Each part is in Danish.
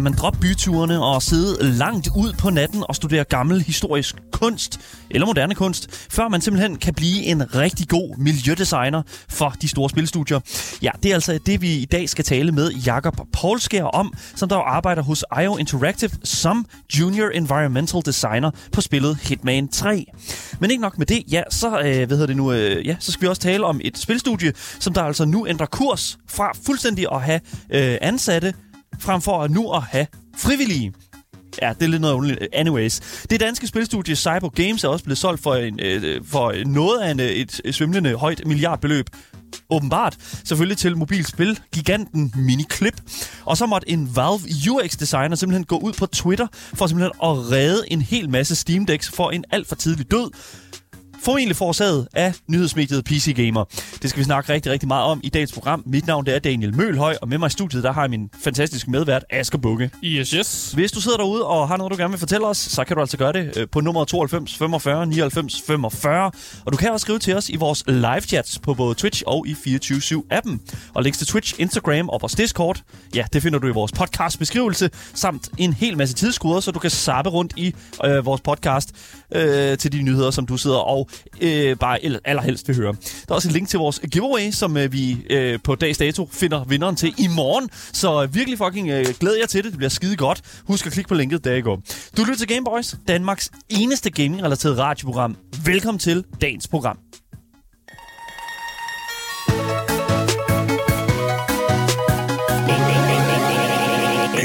Skal man droppe byturene og sidde langt ud på natten og studere gammel historisk kunst eller moderne kunst, før man simpelthen kan blive en rigtig god miljødesigner for de store spilstudier? Ja, det er altså det, vi i dag skal tale med Jakob Poulskær om, som der arbejder hos IO Interactive som Junior Environmental Designer på spillet Hitman 3. Men ikke nok med det, ja, så, øh, hvad hedder det nu, øh, ja, så skal vi også tale om et spilstudie, som der altså nu ændrer kurs fra fuldstændig at have øh, ansatte, frem for at nu at have frivillige. Ja, det er lidt noget underligt. Anyways. Det danske spilstudie Cyber Games er også blevet solgt for, en, øh, for noget af en, øh, et, et svimlende højt milliardbeløb. Åbenbart. Selvfølgelig til mobilspil. Giganten Miniclip. Og så måtte en Valve UX-designer simpelthen gå ud på Twitter for simpelthen at redde en hel masse Steam Decks for en alt for tidlig død formentlig forårsaget af nyhedsmediet PC Gamer. Det skal vi snakke rigtig, rigtig meget om i dagens program. Mit navn det er Daniel Mølhøj, og med mig i studiet der har jeg min fantastiske medvært Asger Bukke. Yes, yes. Hvis du sidder derude og har noget, du gerne vil fortælle os, så kan du altså gøre det øh, på nummer 92 45 99 45. Og du kan også skrive til os i vores live chats på både Twitch og i 24-7-appen. Og links til Twitch, Instagram og vores Discord, ja, det finder du i vores podcast beskrivelse, samt en hel masse tidskoder, så du kan sappe rundt i øh, vores podcast øh, til de nyheder, som du sidder og øh, bare allerhelst vil høre. Der er også et link til vores giveaway, som øh, vi øh, på dags dato finder vinderen til i morgen. Så øh, virkelig fucking øh, glæder jeg til det. Det bliver skide godt. Husk at klikke på linket, der I går. Du lytter til Gameboys, Danmarks eneste gaming-relateret radioprogram. Velkommen til dagens program.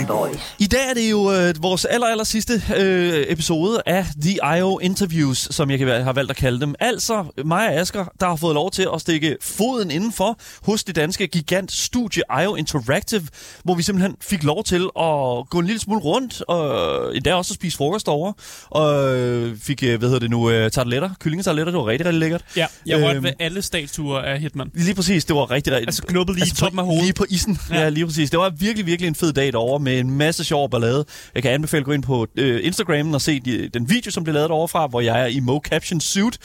Boys. I dag er det jo øh, vores aller, aller sidste øh, episode af The I.O. Interviews, som jeg kan, har valgt at kalde dem. Altså mig og Asger, der har fået lov til at stikke foden indenfor hos det danske gigant studie I.O. Interactive, hvor vi simpelthen fik lov til at gå en lille smule rundt, og endda også at spise frokost over, og øh, fik, øh, hvad hedder det nu, øh, tarteletter, kyllingetarteletter, det var rigtig, rigtig lækkert. Ja, jeg rørte øhm, ved alle statuer af Hitman. Lige præcis, det var rigtig, rigtig... Altså knuppet lige altså, i toppen af hovedet. Lige på isen, ja. ja, lige præcis. Det var virkelig, virkelig en fed dag derovre med en masse sjov ballade. Jeg kan anbefale at gå ind på øh, Instagram og se de, den video, som blev lavet overfra, hvor jeg er i Mo Caption Suit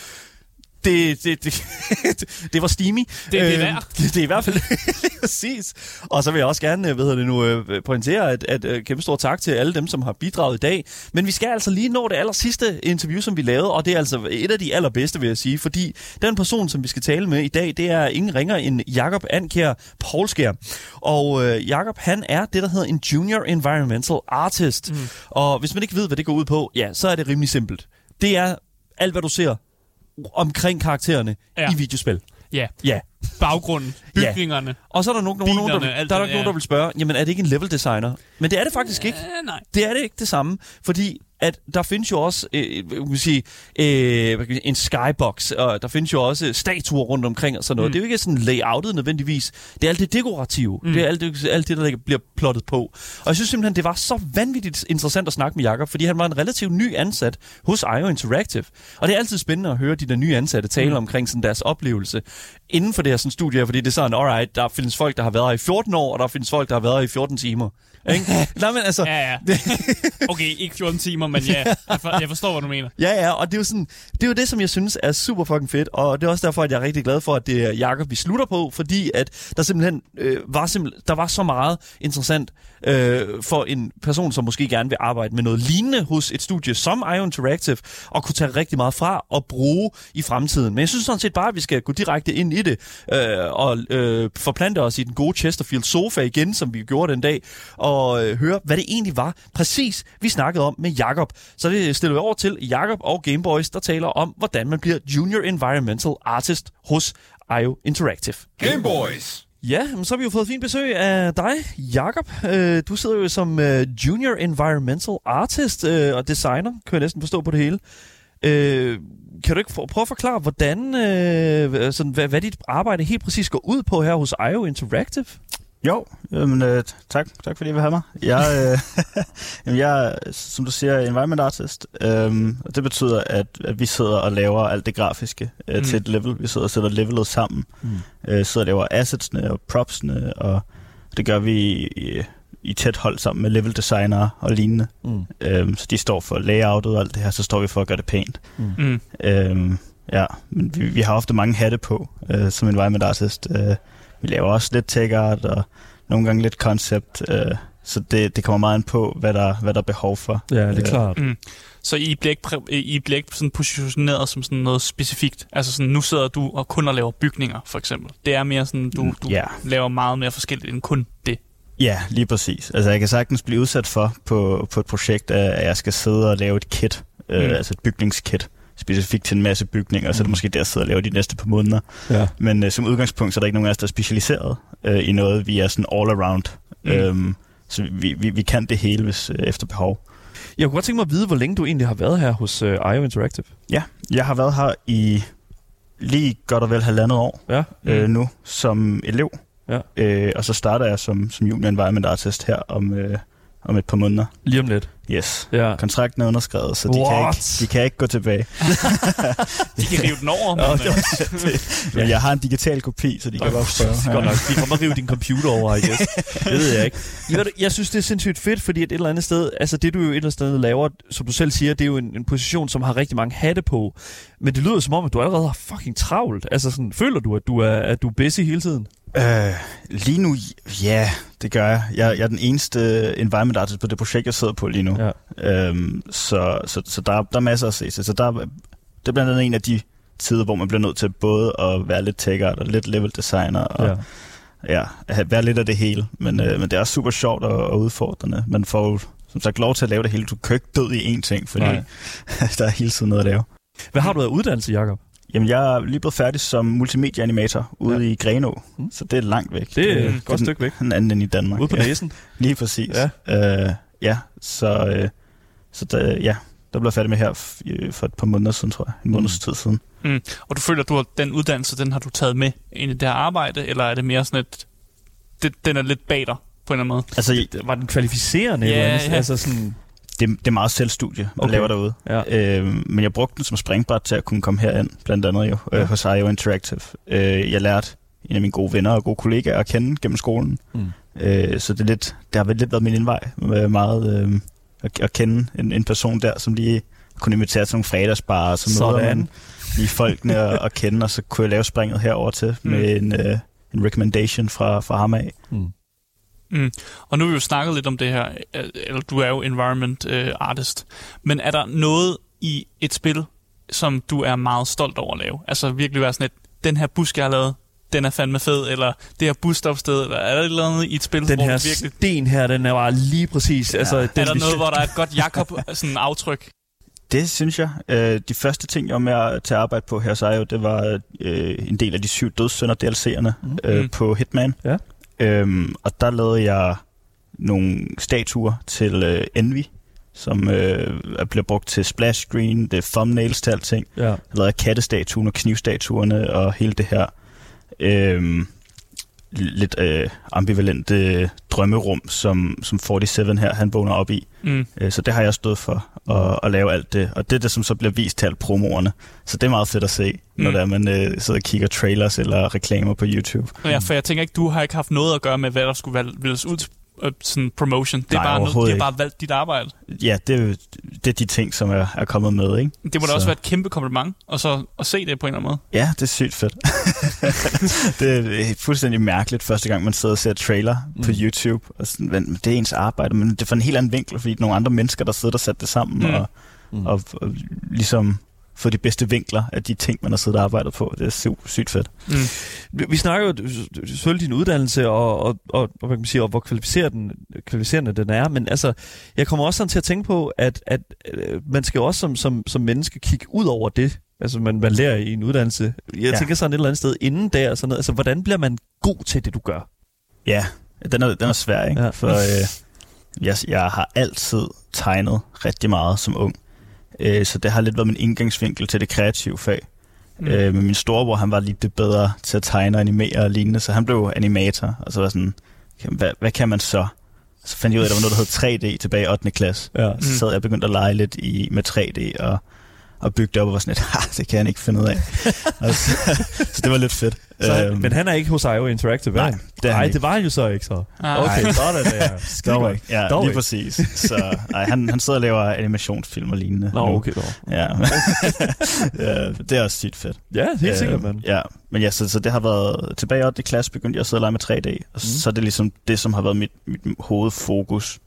det, det, det, det var steamy. Det, det er øhm, værd. Det, det er i hvert fald præcis. Og så vil jeg også gerne hvad hedder det nu, øh, pointere, at, at, kæmpe stor tak til alle dem, som har bidraget i dag. Men vi skal altså lige nå det aller sidste interview, som vi lavede, og det er altså et af de allerbedste, vil jeg sige, fordi den person, som vi skal tale med i dag, det er ingen ringer end Jakob Ankjær Poulskær. Og øh, Jakob, han er det, der hedder en Junior Environmental Artist. Mm. Og hvis man ikke ved, hvad det går ud på, ja, så er det rimelig simpelt. Det er alt, hvad du ser omkring karaktererne ja. i videospil. Ja. Ja. Baggrunden, bygningerne, ja. Og så er der nogen, bilerne, nogen der, vil, der, er der ja. nogen, der vil spørge, jamen er det ikke en level designer? Men det er det faktisk ikke. Ja, nej. Det er det ikke det samme, fordi at der findes jo også øh, kan sige, øh, en skybox, og der findes jo også statuer rundt omkring og sådan noget. Mm. Det er jo ikke sådan layoutet nødvendigvis. Det er alt det dekorative. Mm. Det er alt det, alt det, der bliver plottet på. Og jeg synes simpelthen, det var så vanvittigt interessant at snakke med Jakob, fordi han var en relativt ny ansat hos IO Interactive. Og det er altid spændende at høre de der nye ansatte tale mm. omkring sådan deres oplevelse inden for det her sådan studie, fordi det er sådan, alright, der findes folk, der har været her i 14 år, og der findes folk, der har været her i 14 timer. Ikke? Nej, men altså... Ja, ja. Okay, ikke 14 timer, men ja, jeg, for, jeg forstår, hvad du mener. Ja, ja, og det er, jo sådan, det er jo det, som jeg synes er super fucking fedt, og det er også derfor, at jeg er rigtig glad for, at det er Jakob, vi slutter på, fordi at der simpelthen øh, var, simpelthen, der var så meget interessant øh, for en person, som måske gerne vil arbejde med noget lignende hos et studie som IO Interactive, og kunne tage rigtig meget fra og bruge i fremtiden. Men jeg synes sådan set bare, at vi skal gå direkte ind i det, øh, og øh, forplante os i den gode Chesterfield sofa igen, som vi gjorde den dag, og øh, høre, hvad det egentlig var præcis, vi snakkede om med Jakob. Så det stiller vi over til Jakob og Gameboys, der taler om, hvordan man bliver Junior Environmental Artist hos IO Interactive. Gameboys! Ja, men så har vi jo fået fint besøg af dig, Jakob. Øh, du sidder jo som øh, Junior Environmental Artist øh, og designer, kan jeg næsten forstå på det hele. Kan du ikke prøve at forklare, hvordan, sådan, hvad, hvad dit arbejde helt præcis går ud på her hos IO Interactive? Jo, jamen, øh, tak, tak fordi I vil have mig. Jeg, øh, jamen, jeg er, som du siger, environment artist, øh, og det betyder, at, at vi sidder og laver alt det grafiske øh, mm. til et level. Vi sidder og sætter levelet sammen, mm. øh, sidder og laver assetsene og propsene, og det gør vi i, i tæt hold sammen med level designer og lignende. Mm. Øh, så de står for layoutet og alt det her, så står vi for at gøre det pænt. Mm. Øh, ja, men vi, vi har ofte mange hatte på øh, som environment artist, øh, vi laver også lidt tech art og nogle gange lidt concept. Øh, så det, det kommer meget an på, hvad der, hvad der er behov for. Ja, det er Øh, klart. Mm. Så I bliver ikke, I bliver ikke sådan positioneret som sådan noget specifikt? Altså sådan, nu sidder du og kun og laver bygninger, for eksempel. Det er mere sådan, du, du Ja. laver meget mere forskelligt end kun det. Ja, lige præcis. Altså, jeg kan sagtens blive udsat for på, på et projekt, at jeg skal sidde og lave et kit, øh, Mm. altså et bygningskit, specifikt til en masse bygninger, og så er det Mm. måske der, jeg sidder og laver de næste par måneder. Ja. Men øh, som udgangspunkt, så er der ikke nogen af os, der er specialiseret øh, i noget. Vi er sådan all around. Mm. Mm. Øhm, så vi, vi, vi kan det hele, hvis øh, efter behov. Jeg kunne godt tænke mig at vide, hvor længe du egentlig har været her hos uh, IO Interactive. Ja, jeg har været her i lige godt og vel halvandet år Ja. øh, nu som elev. Ja. Øh, og så starter jeg som, som junior environment artist her om, øh, om et par måneder. Lige om lidt. Yes. Ja. Kontrakten er underskrevet, så de kan, What? ikke, de kan ikke gå tilbage. De kan rive den over, men, øh, Men jeg har en digital kopi, så de kan godt. Det er godt nok. De kommer og rive din computer over, I guess. Det ved jeg ikke. Jeg, jeg synes, det er sindssygt fedt, fordi at et eller andet sted, altså det du jo et eller andet sted laver, som du selv siger, det er jo en, en position, som har rigtig mange hatte på. Men det lyder som om, at du allerede har fucking travlt. Altså sådan, føler du, at du er, at du er busy hele tiden? Øh, lige nu, ja, det gør jeg. jeg. Jeg er den eneste environment artist på det projekt, jeg sidder på lige nu. Ja. Øhm, så så, så der, der er masser at se til. Så der, det er blandt andet en af de tider, hvor man bliver nødt til både at være lidt tech og lidt level designer og Ja. ja. Være lidt af det hele. Men, øh, men det er super sjovt og, og udfordrende. Man får jo som sagt lov til at lave det hele. Du kan ikke død i én ting, fordi der er hele tiden noget at lave. Hvad har du af uddannelse, Jacob? Jamen, jeg er lige blevet færdig som multimedia-animator ude Ja. i Grenå, Mm. så det er langt væk. Det er Mm. et godt den- stykke væk. En anden end i Danmark. Ude på ja. næsen. Lige præcis. Ja. Øh, ja, så, øh, så der, ja, der blev jeg færdig med her for et par måneder siden, tror jeg. En måneds tid siden. og du føler, at du har, den uddannelse, den har du taget med ind i det her arbejde, eller er det mere sådan et, det, den er lidt bag dig på en eller anden måde? Altså, Det- Var den kvalificerende? Ja, eller andet? ja. Altså sådan, det, det er meget selvstudie, man Okay. laver derude. ja. Øh, men jeg brugte den som springbræt til at kunne komme herind, blandt andet jo, Ja. øh, hos IO Interactive. Øh, jeg lærte en af mine gode venner og gode kollegaer at kende gennem skolen. Mm. Øh, så det, er lidt, det har vel lidt været min indvej med meget øh, at, at kende en, en person der, som lige kunne invitere til nogle fredagsbarer, så møder Sådan. man lige folkene at, at kende, og så kunne jeg lave springet herover til Mm. med en, øh, en recommendation fra, fra ham af. Mm. Mm. Og nu har vi jo snakket lidt om det her, øh, eller du er jo environment øh, artist, men er der noget i et spil, som du er meget stolt over at lave? Altså virkelig være sådan et, den her busk, jeg har lavet, den er fandme fed, eller det her busstopsted, eller er der et eller andet i et spil, Den hvor her du virkelig... sten her, den er bare lige præcis. Ja. Altså, den, Er der noget, hvor der er et godt Jakob-aftryk? Det synes jeg. Øh, de første ting, jeg var med at tage arbejde på her, så er jo, det var øh, en del af de syv dødssynder DLC'erne Mhm. øh, Mm. på Hitman. Ja. Øhm, og der lavede jeg nogle statuer til øh, Envy, som øh, bliver brugt til splash screen, det er thumbnails til alting. Ja. Jeg lavede kattestatuen og knivstatuerne og hele det her øh, lidt øh, ambivalente drømmerum, som, som 47 her, han vågner op i. Mm. Øh, Så det har jeg stået for, at, at lave alt det. Og det er det, som så bliver vist til alle promoerne. Så det er meget fedt at se, når Mm. der man øh, sidder og kigger trailers eller reklamer på YouTube. Ja, for jeg tænker ikke, du har ikke haft noget at gøre med, hvad der skulle vælges ud øh, sådan promotion. Det er Nej, bare noget, de har bare valgt dit arbejde. Ja, det, er jo- det er de ting, som er, er kommet med, ikke? Det må da Så- også være et kæmpe kompliment, og så at se det på en eller anden måde. Ja, det er sygt fedt. det er fuldstændig mærkeligt første gang, man sidder og ser trailer mm. på. YouTube. Og sådan, men det er ens arbejde, men det er fra en helt anden vinkel, fordi det er nogle andre mennesker, der sidder og sat det sammen, Mm. mm. og, Mm. og, og ligesom få de bedste vinkler af de ting, man har siddet og arbejdet på. Det er sygt, sygt fedt. Mm. Vi- Vi snakker jo selvfølgelig din uddannelse, og, og, og, og, hvad kan man sige, og hvor kvalificerende den, kvalificerende den er, men altså, jeg kommer også sådan til at tænke på, at, at øh, man skal jo også som, som, som menneske kigge ud over det, altså man, man lærer i en uddannelse. Jeg ja. Tænker sådan et eller andet sted inden der, sådan noget. altså hvordan bliver man god til det, du gør? Ja, den er, den er svær, ikke? Ja. For øh, jeg, jeg har altid tegnet rigtig meget som ung. Øh, så det har lidt været min indgangsvinkel til det kreative fag. Mm. Øh, men min storebror, han var lidt det bedre til at tegne og animere og lignende, så han blev animator. Og så var sådan, "Okay, hvad, hvad kan man så? Så fandt jeg ud af, at der var noget, der hed 3D tilbage i 8. klasse. Ja. Så sad jeg og begyndte at lege lidt i, med 3D og, og bygge det op og var sådan lidt, det kan jeg ikke finde ud af. og så, så det var lidt fedt. Så, Øhm, men han er ikke hos IO Interactive, er nej, det Nej, det var han jo så ikke så. Ah, Okay, Nej. sådan der. Dog ikke. Ja, Dog lige ikke. præcis. Så ej, han, han sidder og laver animationsfilm og lignende. Nå, nu. okay dog. Ja. ja, det er også sygt fedt. Ja, helt Øh, sikkert, mand. Ja, men ja, så, så det har været... Tilbage i 8. klasse begyndte jeg at sidde og lege med 3D, og mm. så er det ligesom det, som har været mit, mit hovedfokus.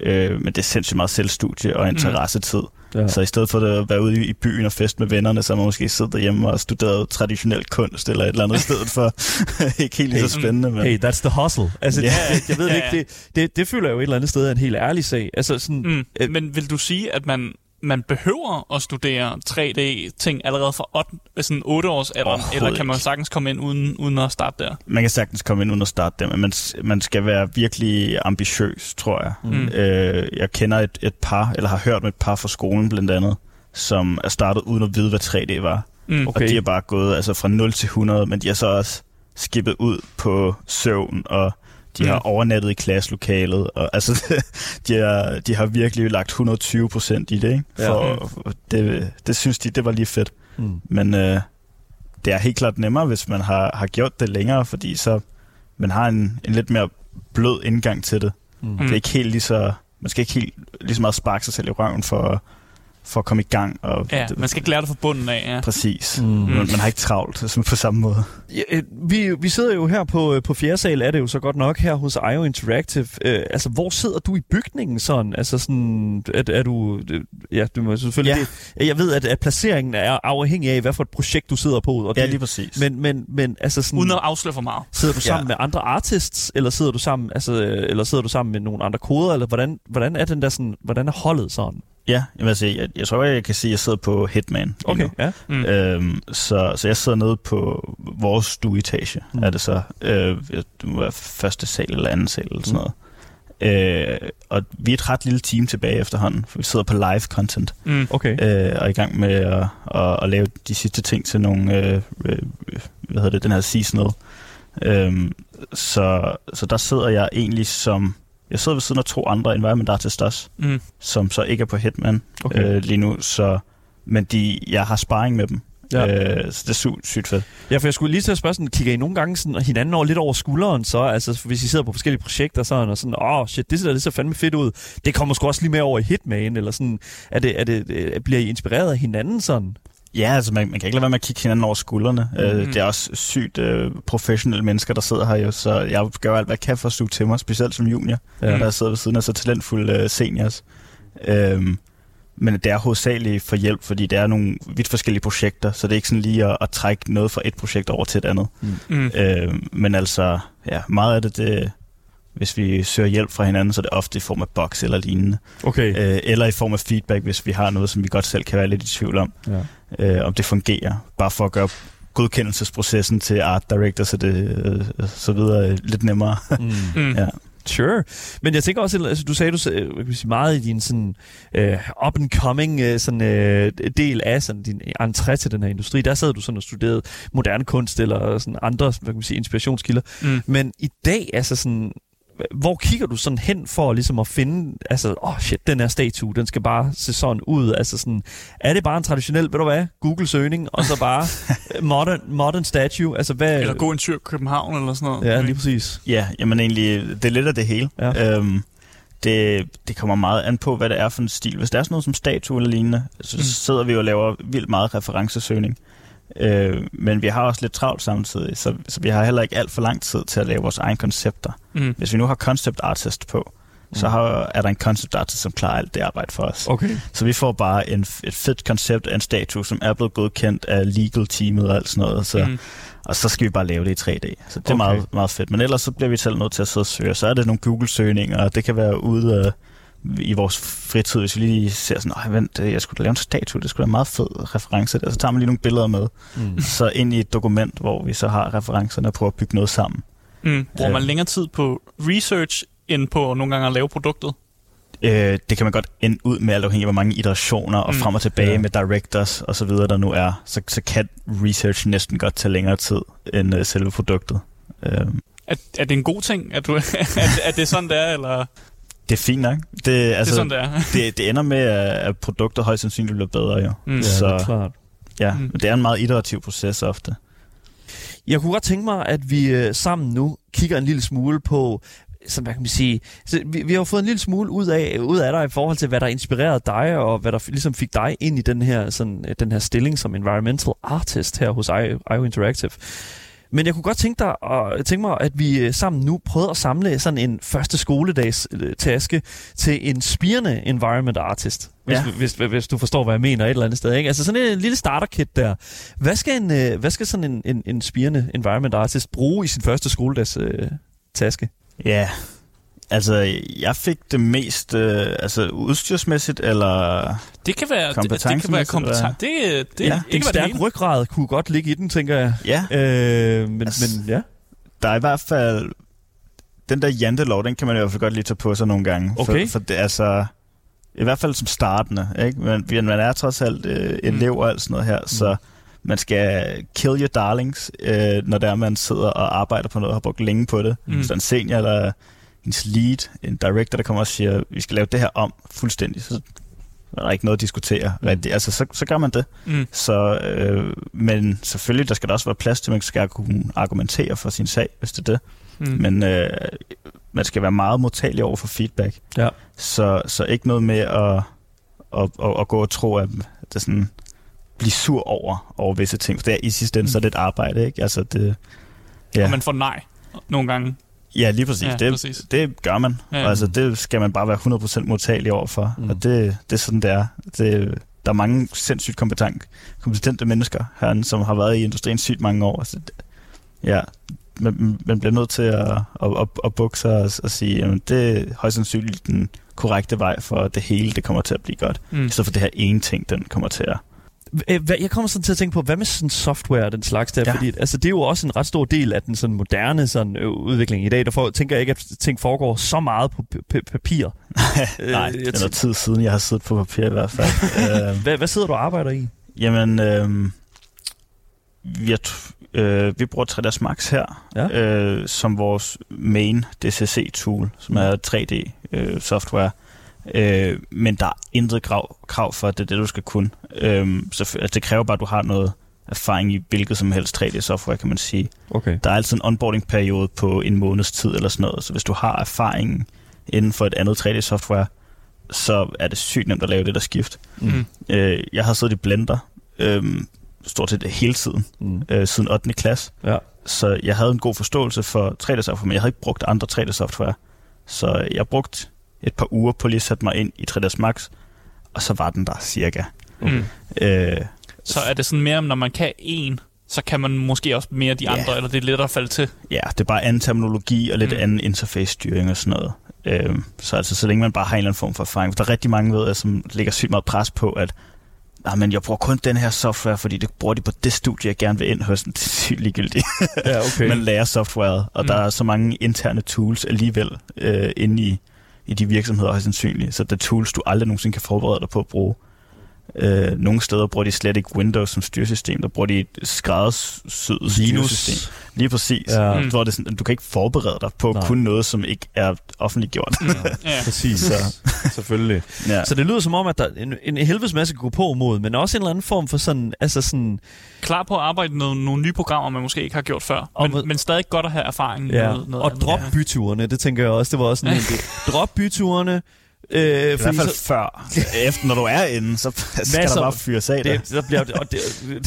Øh, men det er sindssygt meget selvstudie og interessetid. Ja. Ja. Så i stedet for at være ude i, byen og fest med vennerne, så har man måske siddet derhjemme og studeret traditionel kunst eller et eller andet i stedet for. ikke helt lige så Hey, spændende, men... Hey, that's the hustle. Altså, Ja. yeah. jeg, jeg ved det Ja, ikke, det, det, det føler jeg jo et eller andet sted er en helt ærlig sag. Altså sådan, Mm. Øh, Men vil du sige, at man, man behøver at studere 3D-ting allerede fra 8, sådan 8 års alderen, Overhovedet eller kan man sagtens komme ind uden, uden at starte der? Man kan sagtens komme ind uden at starte det, men man, man skal være virkelig ambitiøs, tror jeg. Mm. Øh, jeg kender et, et par, eller har hørt med et par fra skolen blandt andet, som er startet uden at vide, hvad 3D var. Mm. Okay. Og de er bare gået altså, fra 0 til 100, men de har så også skippet ud på søvn, og de Mm. har overnattet i klasselokalet, og altså, de, har, de har virkelig lagt 120 procent i det, ikke? Ja. For, for det, det synes de, det var lige fedt. mm. Men øh, det er helt klart nemmere, hvis man har, har gjort det længere, fordi så man har en, en lidt mere blød indgang til det. Mm. Det er ikke helt lige så, man skal ikke helt lige så meget sparke sig selv i røven for, for at komme i gang. Og Ja, det, man skal ikke lære det fra bunden af, ja. Præcis. Mm. Man, man har ikke travlt sådan på samme måde. Ja, øh, vi, vi sidder jo her på, øh, på fjerde sal, er det jo så godt nok, her hos IO Interactive. Øh, altså, hvor sidder du i bygningen sådan? Altså sådan, er, er du... øh, Ja, du må selvfølgelig... Ja. Det, jeg ved, at, at placeringen er afhængig af, hvad for et projekt du sidder på. Og Ja, det, lige præcis. men, men, men altså sådan... Uden at afsløre for meget. Sidder du sammen Ja. med andre artists, eller sidder du sammen, altså, eller sidder du sammen med nogle andre koder, eller hvordan, hvordan er den der sådan, hvordan er holdet sådan? Ja, jeg, vil sige, jeg, jeg tror, jeg kan sige, at jeg sidder på Hitman. Okay, nu. ja. Mm. Øhm, så, så jeg sidder nede på vores stueetage, Mm. mm. er det så. Øh, det må være første sal eller anden sal eller sådan noget. Øh, og vi er et ret lille team tilbage efterhånden, for vi sidder på live content, Mm. Okay. øh, og er i gang med at, at, at lave de sidste ting til nogle, øh, øh, hvad hedder det, den her seasonal. Øh, så, så der sidder jeg egentlig som, jeg sidder ved siden af to andre environment artists Mm. som så ikke er på Hitman Okay. øh, lige nu, så, men de, jeg har sparring med dem, Ja. øh, så det er sygt, sygt fedt. Ja, for jeg skulle lige til at spørge sådan, kigger I nogle gange sådan hinanden over lidt over skulderen, så altså, hvis I sidder på forskellige projekter sådan, og sådan, åh oh, shit, det ser, det ser fandme fedt ud. Det kommer sgu også lige med over i Hitman, eller sådan, er det, er det, bliver I inspireret af hinanden sådan? Ja, altså man, man kan ikke lade være med at kigge hinanden over skuldrene. Mm. Mhm. Øh, det er også sygt øh, professionelle mennesker, der sidder her jo, så jeg gør alt, hvad jeg kan for at suge til mig, specielt som junior, Ja. der sidder ved siden af så talentfulde øh, seniors. Øhm, men det er hovedsageligt for hjælp, fordi det er nogle vidt forskellige projekter, så det er ikke sådan lige at, at trække noget fra et projekt over til et andet. Mm. Øh, men altså, ja, meget af det, det, hvis vi søger hjælp fra hinanden, så er det ofte i form af box eller lignende. Okay. Øh, eller i form af feedback, hvis vi har noget, som vi godt selv kan være lidt i tvivl om, Ja. Øh, om det fungerer. Bare for at gøre godkendelsesprocessen til art director, så det øh, så videre øh, lidt nemmere. Mm. Mm. ja. Sure. Men jeg tænker også, altså, du sagde du øh, kan sige, meget i din sådan øh, up and coming øh, sådan øh, del af sådan din entré til den her industri. Der sad du sådan og studerede moderne kunst eller sådan andre, hvad kan man sige, inspirationskilder. Mm. Men i dag, altså sådan, hvor kigger du sådan hen for ligesom at finde, altså, åh oh shit, den her statue, den skal bare se sådan ud. Altså sådan, er det bare en traditionel, ved du hvad, Google-søgning, og så bare modern, modern statue? Altså hvad... Eller gå en tur i København eller sådan noget. Ja, lige præcis. ja, jamen egentlig, det er lidt af det hele. Ja. Øhm, det, det kommer meget an på, hvad det er for en stil. Hvis der er sådan noget som statue eller lignende, så mm. sidder vi og laver vildt meget referencesøgning. Øh, men vi har også lidt travlt samtidig, så, så vi har heller ikke alt for lang tid til at lave vores egne koncepter. Mm. Hvis vi nu har concept artist på, så Mm. har, er der en concept artist, som klarer alt det arbejde for os. Okay. Så vi får bare en, et fedt koncept af en statue, som er blevet godkendt af legal teamet og alt sådan noget. Så, Mm. Og så skal vi bare lave det i 3D. Så det er Okay. meget, meget fedt. Men ellers så bliver vi selv nødt til at sidde og søge. Så er det nogle Google-søgninger, og det kan være ude øh, i vores fritid, hvis vi lige ser sådan, nej vent, øh, jeg skulle da lave en statue, det skulle være en meget fed reference der. Så tager man lige nogle billeder med, Mm. så ind i et dokument, hvor vi så har referencerne og prøver at bygge noget sammen. Mm. Bruger man Øh. længere tid på research, end på nogle gange at lave produktet? Øh, det kan man godt ende ud med, alt afhængig af, hvor mange iterationer og Mm. frem og tilbage Ja. med directors og så videre, der nu er. Så, så kan research næsten godt tage længere tid end øh, selve produktet. Øh, Er, er det en god ting? Er, du, er, er det sådan, det er? Eller? Det er fint nok. Det, Altså, altså, det er sådan, det er. det, det ender med, at produkter højst sandsynligt bliver bedre jo. Mm. Ja, Så- det er klart. Ja, Mm. det er en meget iterativ proces ofte. Jeg kunne godt tænke mig, at vi øh, sammen nu kigger en lille smule på, så hvad kan man sige, så vi, vi har jo fået en lille smule ud af, ud af dig i forhold til, hvad der inspirerede dig, og hvad der ligesom fik dig ind i den her, sådan, øh, den her stilling som environmental artist her hos IO Interactive. Men jeg kunne godt tænke, dig, og tænke mig, at vi øh, sammen nu prøvede at samle sådan en første skoledags øh, taske til en spirende environment artist. Hvis, ja. hvis, hvis, hvis du forstår, hvad jeg mener et eller andet sted. Ikke? Altså sådan en lille starter-kit der. Hvad skal, en, øh, hvad skal sådan en, en, en spirende environment artist bruge i sin første skoledags øh, taske? Ja, altså jeg fik det mest øh, altså udstyrsmæssigt, eller Det kan være det, det kan være kompetent. Det, det, ja, det en stærk ryggrad kunne godt ligge i den, tænker jeg. Ja. Øh, men, altså, men ja. Der er i hvert fald... Den der jantelov, den kan man i hvert fald godt lige tage på sig nogle gange. Okay. For, for det er altså... I hvert fald som startende, ikke? Men man er trods alt øh, elev mm. og alt sådan noget her, mm. så man skal kill your darlings, øh, når der man sidder og arbejder på noget og har brugt længe på det. Mm. Så en senior eller hendes lead, en director, der kommer og siger, vi skal lave det her om fuldstændig, så er der ikke noget at diskutere. Mm. Altså, så, så gør man det. Mm. Så, øh, men selvfølgelig, der skal der også være plads til, at man skal kunne argumentere for sin sag, hvis det er det. Mm. Men øh, man skal være meget modtagelig over for feedback. Ja. Så, så ikke noget med at, at, at, at gå og tro, at det sådan blive sur over, over visse ting. For det er i sidste ende, mm. så er det et arbejde, ikke? Altså, det, ja. Og man får nej nogle gange. Ja, lige præcis. Ja, det, præcis. det gør man. Ja, ja. Altså, det skal man bare være 100% modtagelig over for. Mm. Og det, det er sådan, det er. Det, der er mange sindssygt kompetent, kompetente mennesker herinde, som har været i industrien sygt mange år. Altså, det, ja, man, man bliver nødt til at, at, at, at bukke sig og, og sige, at det er højst sandsynligt den korrekte vej for det hele, det kommer til at blive godt. Mm. I stedet for det her ene ting, den kommer til at jeg kommer sådan til at tænke på, hvad med sådan software og den slags der? Ja. Fordi altså, det er jo også en ret stor del af den sådan moderne sådan, øh, udvikling i dag. Der får, tænker jeg ikke, at ting foregår så meget på papir. Nej, det er noget tid siden, jeg har siddet på papir i hvert fald. Øhm. hvad, hvad sidder du og arbejder i? Jamen, øh, vi, er øh, vi bruger 3ds Max her, ja. øh, som vores main DCC-tool, som er 3D-software. Øh, Øh, men der er intet krav, krav for, at det er det, du skal kunne. Øh, så altså, det kræver bare, at du har noget erfaring i hvilket som helst 3D-software, kan man sige. Okay. Der er altid en onboarding-periode på en måneds tid eller sådan noget, så hvis du har erfaring inden for et andet 3D-software, så er det sygt nemt at lave det der skift. Mm. Øh, jeg har siddet i Blender øh, stort set hele tiden, mm. øh, siden 8. klasse. Ja. Så jeg havde en god forståelse for 3D-software, men jeg havde ikke brugt andre 3D-software. Så jeg brugte et par uger på lige at sætte mig ind i 3ds Max, og så var den der cirka. Mm. Øh, så er det sådan mere, når man kan en, så kan man måske også mere de andre, yeah. eller det er lettere at falde til? Ja, det er bare anden terminologi og lidt mm. anden interface-styring og sådan noget. Øh, så altså, så længe man bare har en eller anden form for erfaring. For der er rigtig mange, ved, som lægger sygt meget pres på, at nej, men jeg bruger kun den her software, fordi det bruger de på det studie, jeg gerne vil ind hos. Det er sygt ligegyldigt. Ja, okay. man lærer softwaret, og mm. der er så mange interne tools alligevel øh, inde i i de virksomheder højst sandsynligt. Så det er tools, du aldrig nogensinde kan forberede dig på at bruge. Øh, nogle steder bruger de slet ikke Windows som styresystem, der bruger de et skræddersyet styresystem. Lige præcis. Ja. Mm. Hvor det sådan, du kan ikke forberede dig på Nej. kun noget, som ikke er offentliggjort. Ja, ja. præcis. Så, selvfølgelig. Ja. Så det lyder som om, at der er en, en helvedes masse gå på mod, men også en eller anden form for sådan... Altså sådan Klar på at arbejde med nogle nye programmer, man måske ikke har gjort før, og, men, men stadig godt at have erfaring ja. med noget Og drop byturene, det tænker jeg også. Det var også en Drop byturene, Øh, I hvert fald så, før. Efter, når du er inde, så skal så, der bare fyres af det. Så bliver det, og det, det,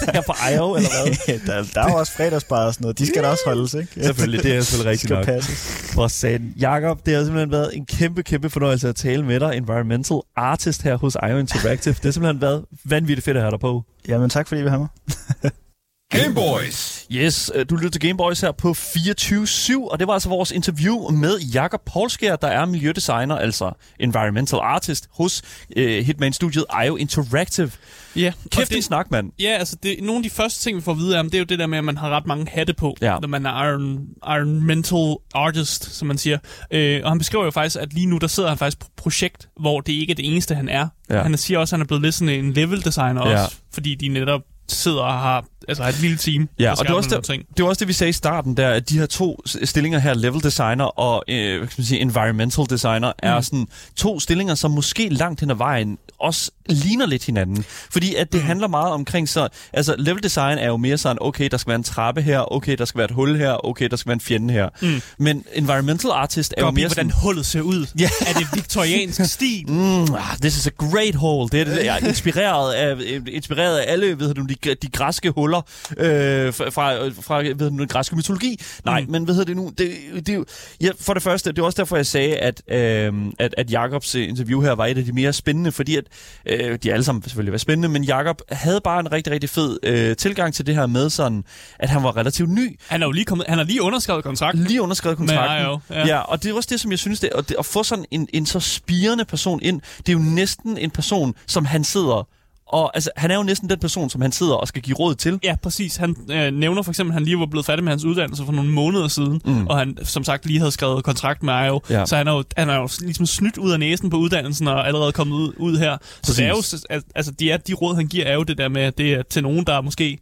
det er på IO, eller hvad? der, der er jo også fredagsbar og sådan noget. De skal da også holdes, ikke? Selvfølgelig, det er selvfølgelig rigtigt nok. Passes. For satan. Jakob, det har simpelthen været en kæmpe, kæmpe fornøjelse at tale med dig. Environmental artist her hos IO Interactive. Det har simpelthen været vanvittigt fedt at have dig på. Jamen tak, fordi I vil have mig. Gameboys! Yes, øh, du lytter til Gameboys her på 24-7, og det var altså vores interview med Jakob Poulskær, der er miljødesigner, altså environmental artist, hos uh, Hitman-studiet IO Interactive. Ja, Kæft en snak, mand. Ja, altså det, nogle af de første ting, vi får at vide om, det er jo det der med, at man har ret mange hatte på, ja. når man er iron, environmental artist, som man siger. Uh, og han beskriver jo faktisk, at lige nu, der sidder han faktisk på projekt, hvor det ikke er det eneste, han er. Ja. Han siger også, at han er blevet lidt sådan en level designer ja. også, fordi de netop sidder og har, altså har et lille team. Ja, og det var, også der, ting. det var også det, vi sagde i starten, der, at de her to stillinger her, level designer og øh, hvad skal man sige, environmental designer, mm. er sådan to stillinger, som måske langt hen ad vejen også ligner lidt hinanden. Fordi at det mm. handler meget omkring så, altså level design er jo mere sådan, okay, der skal være en trappe her, okay, der skal være et hul her, okay, der skal være en fjende her. Mm. Men environmental artist er jo mere hvordan sådan, hullet ser ud. Ja. Er det viktoriansk stil? Mm, ah, this is a great hole. Det er, det, jeg er inspireret af, inspireret af alle ved du, de, de græske huller øh, fra, fra, ved du, den græske mytologi. Nej, mm. men hvad hedder det nu? Det, det, er ja, for det første, det er også derfor, jeg sagde, at, øh, at, at Jacobs øh, interview her var et af de mere spændende, fordi at, øh, de alle sammen selvfølgelig var spændende, men Jacob havde bare en rigtig, rigtig fed øh, tilgang til det her med sådan, at han var relativt ny, Han er jo lige, kommet, han har lige underskrevet kontrakt. lige underskrevet kontrakten. IO, ja. ja. ja, og det er også det, som jeg synes, det, at, det, at få sådan en, en så spirende person ind, det er jo næsten en person, som han sidder og altså, han er jo næsten den person, som han sidder og skal give råd til. Ja, præcis. Han øh, nævner for eksempel, at han lige var blevet færdig med hans uddannelse for nogle måneder siden, mm. og han som sagt lige havde skrevet kontrakt med IO. Ja. Så han er, jo, han er jo ligesom snydt ud af næsen på uddannelsen og allerede kommet ud, ud her. Så det er jo, Præcis. al- altså de, er, de råd, han giver, er jo det der med, at det er til nogen, der måske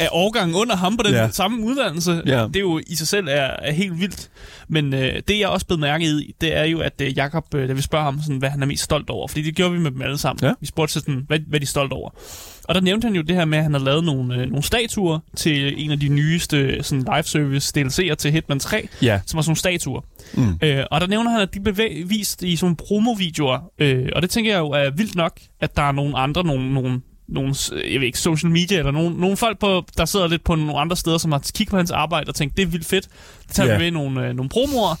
er årgangen under ham på den Ja. samme uddannelse. Ja. Det er jo i sig selv er, er helt vildt. Men øh, det, jeg også blevet mærket i, det er jo, at øh, Jacob, øh, da vi spørger ham, sådan, hvad han er mest stolt over, fordi det gjorde vi med dem alle sammen. Ja. Vi spurgte til sådan, hvad, hvad de er stolt over. Og der nævnte han jo det her med, at han har lavet nogle, øh, nogle statuer til en af de nyeste sådan, live service DLC'er til Hitman 3, Ja. som var sådan nogle statuer. Mm. Øh, og der nævner han, at de blev vist i sådan nogle promovideoer. Øh, og det tænker jeg jo er vildt nok, at der er nogle andre, nogle, nogle, nogle jeg ved ikke, social media, eller nogle, nogle folk, på, der sidder lidt på nogle andre steder, som har kigget på hans arbejde og tænkt, det er vildt fedt. Det tager Ja. vi med i nogle, øh, nogle promoer.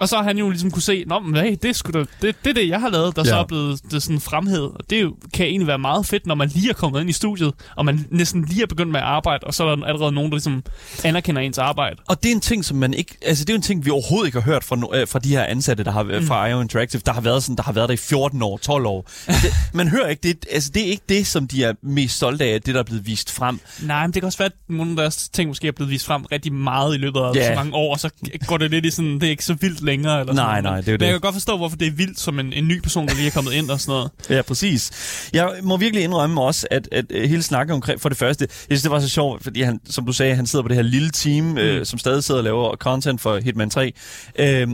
Og så har han jo ligesom kunne se, Nå, men hey, det, sgu da, det, det er det, jeg har lavet, der ja. så er blevet det er sådan fremhed. Og det jo, kan egentlig være meget fedt, når man lige er kommet ind i studiet, og man næsten lige er begyndt med at arbejde, og så er der allerede nogen, der ligesom anerkender ens arbejde. Og det er en ting, som man ikke... Altså, det er en ting, vi overhovedet ikke har hørt fra, no, øh, fra de her ansatte, der har mm. fra IO Interactive, der har været sådan, der har været der i 14 år, 12 år. Det, man hører ikke det. Altså, det er ikke det, som de er mest stolte af, det der er blevet vist frem. Nej, men det kan også være, at nogle af deres ting måske er blevet vist frem rigtig meget i løbet af Ja. så mange år, og så går det lidt i sådan, det er ikke så vildt længere. Eller Nej, sådan nej, det er Men jeg det. kan godt forstå, hvorfor det er vildt som en, en ny person, der lige er kommet ind og sådan noget. Ja, præcis. Jeg må virkelig indrømme også, at, at øh, hele snakken omkring, for det første, jeg synes, det var så sjovt, fordi han, som du sagde, han sidder på det her lille team, mm. øh, som stadig sidder og laver content for Hitman 3. Øh, øh,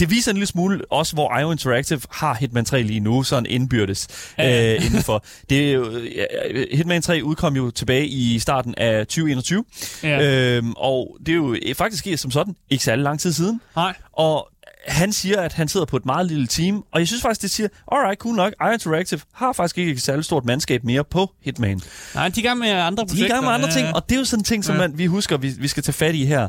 det viser en lille smule også, hvor IO Interactive har Hitman 3 lige nu, sådan indbyrdes Ja, øh, indenfor. Det jo, ja, Hitman 3 udkom jo tilbage i starten af 2021, Ja. øh, og det er jo øh, faktisk ikke som sådan ikke særlig lang tid siden. Nej. Og han siger, at han sidder på et meget lille team, og jeg synes faktisk, det siger, alright, cool nok, IO Interactive har faktisk ikke et særligt stort mandskab mere på Hitman. Nej, de er i gang med andre De er projekter. i gang med andre ting, og det er jo sådan en ting, som man, vi husker, vi, vi skal tage fat i her,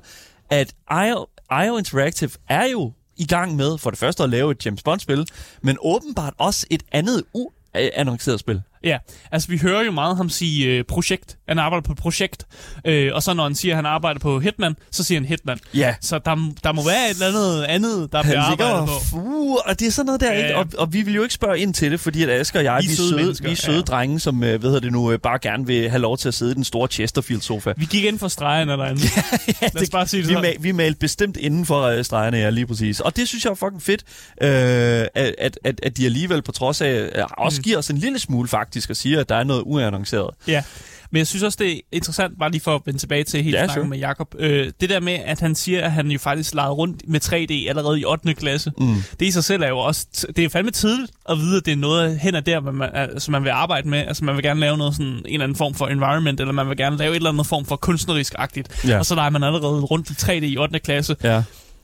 at IO, IO Interactive er jo i gang med, for det første at lave et James Bond-spil, men åbenbart også et andet uannonceret spil. Ja, altså vi hører jo meget ham sige øh, projekt. Han arbejder på et projekt. Øh, og så når han siger, at han arbejder på Hitman, så siger han Hitman. Ja. Så der, der må være et eller andet andet, der bliver Han arbejdet og, på. uh, og det er sådan noget der, Ja, ikke? ja. Og, og vi vil jo ikke spørge ind til det, fordi at Asger og jeg, Vi er søde mennesker, vi er søde ja. drenge, som øh, hedder det nu, øh, bare gerne vil have lov til at sidde i den store Chesterfield-sofa. Vi gik ind for stregen eller andet. ja, Lad os bare sige det vi, ma- vi malte bestemt inden for øh, stregerne, ja, lige præcis. Og det synes jeg er fucking fedt, øh, at, at, at, at de alligevel på trods af, øh, også Mm. giver os en lille smule faktisk, og siger, at der er noget uannonceret. Ja, men jeg synes også, det er interessant, bare lige for at vende tilbage til hele Ja, snakken sure. med Jakob. Øh, det der med, at han siger, at han jo faktisk legede rundt med 3D allerede i 8. klasse. Mm. Det i sig selv er jo også, det er fandme tidligt at vide, at det er noget hen ad der, man, man, altså, man vil arbejde med. Altså man vil gerne lave noget sådan, en eller anden form for environment, eller man vil gerne lave et eller andet form for kunstnerisk-agtigt. Ja. Og så leger man allerede rundt i 3D i 8. klasse. Ja.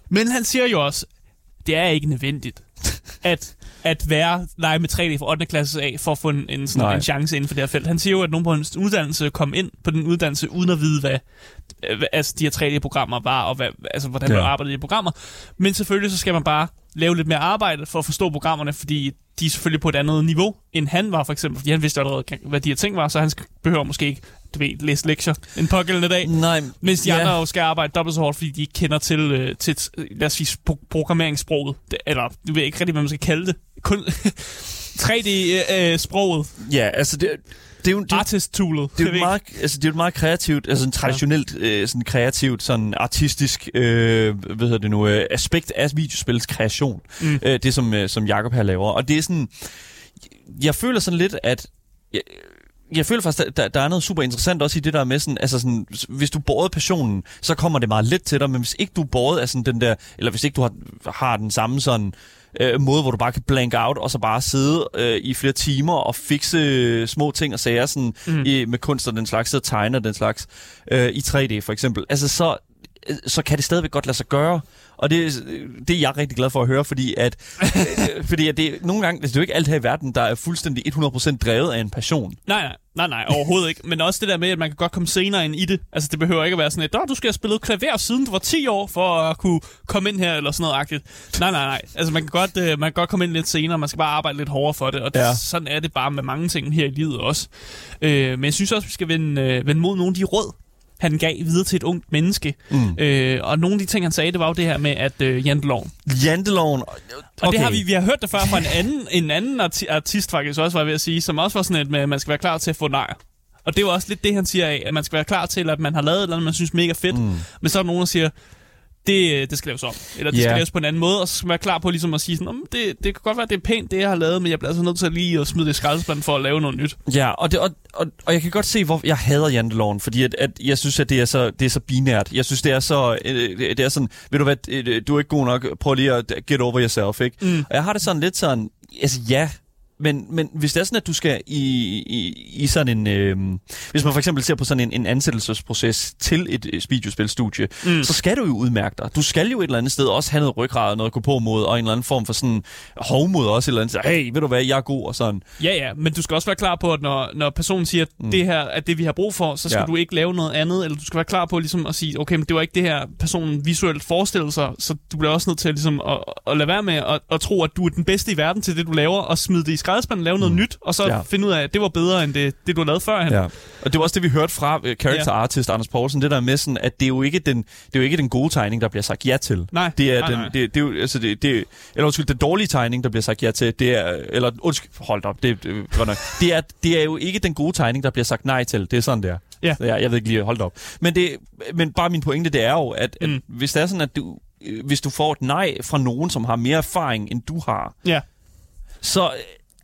Men han siger jo også, det er ikke nødvendigt at, at være lege med 3D fra 8. klasse af, for at få en, en, sådan, Nej. en chance inden for det her felt. Han siger jo, at nogen på en uddannelse kom ind på den uddannelse, uden at vide, hvad, hvad altså, de her 3D-programmer var, og hvad, altså, hvordan man Ja. arbejdede i de programmer. Men selvfølgelig så skal man bare lave lidt mere arbejde for at forstå programmerne, fordi de er selvfølgelig på et andet niveau, end han var for eksempel, fordi han vidste allerede, hvad de her ting var, så han behøver måske ikke du ved, læse lektier en pågældende dag. Nej, Mens de ja. andre jo skal arbejde dobbelt så hårdt, fordi de ikke kender til, øh, til øh, lad os sige, pro- programmeringssproget. Eller, du ved ikke rigtig, hvad man skal kalde det. Kun 3D-sproget. Ja, altså det, det er jo... Det, Artist-toolet. det er jo meget, altså, det er jo et meget kreativt, altså en traditionelt, øh, sådan kreativt, sådan artistisk, øh, hvad hedder det nu, øh, aspekt af videospillets kreation. Mm. Øh, det som, øh, som Jacob her laver. Og det er sådan, jeg føler sådan lidt, at jeg, jeg føler faktisk, at der, der er noget super interessant også i det der med sådan, altså sådan, hvis du borger passionen, så kommer det meget let til dig, men hvis ikke du borger af sådan den der, eller hvis ikke du har, har den samme sådan, øh, måde, hvor du bare kan blank out, og så bare sidde øh, i flere timer og fikse øh, små ting og sager sådan, mm. i, med kunst og den slags, og tegne den slags, øh, i 3D for eksempel. Altså så, øh, så kan det stadigvæk godt lade sig gøre. Og det, det er jeg rigtig glad for at høre, fordi at, øh, fordi at det, nogle gange, det er jo ikke alt her i verden, der er fuldstændig 100% drevet af en passion. Nej, nej, nej, nej, overhovedet ikke. Men også det der med, at man kan godt komme senere ind i det. Altså, det behøver ikke at være sådan et, du skal have spillet klaver siden du var 10 år, for at kunne komme ind her, eller sådan noget agtigt. Nej, nej, nej. Altså, man kan, godt, øh, man kan godt komme ind lidt senere, man skal bare arbejde lidt hårdere for det, og ja. sådan er det bare med mange ting her i livet også. Øh, men jeg synes også, vi skal vende, øh, vende mod nogle af de råd, han gav videre til et ungt menneske. Mm. Øh, og nogle af de ting, han sagde, det var jo det her med, at øh, janteloven. Janteloven? Okay. Og det har vi, vi har hørt det før fra en anden, en anden artist faktisk også, var jeg ved at sige, som også var sådan et med, at man skal være klar til at få nej. Og det er jo også lidt det, han siger af, at man skal være klar til, at man har lavet et eller andet, man synes mega fedt. Mm. Men så er der nogen, der siger, det, det skal laves om. Eller det yeah. skal laves på en anden måde, og så skal man være klar på ligesom at sige sådan, det, det kan godt være, det er pænt, det jeg har lavet, men jeg bliver altså nødt til at lige at smide det skraldespand for at lave noget nyt. Ja, og, det, og, og, og jeg kan godt se, hvor jeg hader janteloven, fordi at, at jeg synes, at det er, så, det er så binært. Jeg synes, det er så, øh, det er sådan, ved du hvad, øh, du er ikke god nok, prøv lige at get over yourself, ikke? Mm. Og jeg har det sådan lidt sådan, altså ja, men, men hvis det er sådan, at du skal i, i, i sådan en... Øh, hvis man for eksempel ser på sådan en, en ansættelsesproces til et øh, videospilstudie, mm. så skal du jo udmærke dig. Du skal jo et eller andet sted også have noget ryggrad, noget at gå på mod, og en eller anden form for sådan hovmod også et eller andet sted. Hey, ved du hvad, jeg er god og sådan. Ja, ja, men du skal også være klar på, at når, når personen siger, at mm. det her er det, vi har brug for, så skal ja. du ikke lave noget andet, eller du skal være klar på ligesom at sige, okay, men det var ikke det her, personen visuelt forestiller sig, så du bliver også nødt til ligesom at, at lade være med at, at tro, at du er den bedste i verden til det, du laver, og smide det i skraldespanden, lave noget mm. nyt, og så ja. finde ud af, at det var bedre end det, det du har lavet førhen. Ja. Og det var også det, vi hørte fra uh, character ja. artist Anders Poulsen, det der med sådan, at det er jo ikke den, det er jo ikke den gode tegning, der bliver sagt ja til. Nej, det er nej, den, nej. Det, det, er jo, altså det, det, eller undskyld, den dårlige tegning, der bliver sagt ja til, det er, eller undskyld, hold op, det, det, godt nok. det, er, det er jo ikke den gode tegning, der bliver sagt nej til. Det er sådan der. Ja. ja jeg ved ikke lige, hold op. Men, det, men bare min pointe, det er jo, at, at mm. hvis det er sådan, at du, øh, hvis du får et nej fra nogen, som har mere erfaring, end du har, ja. så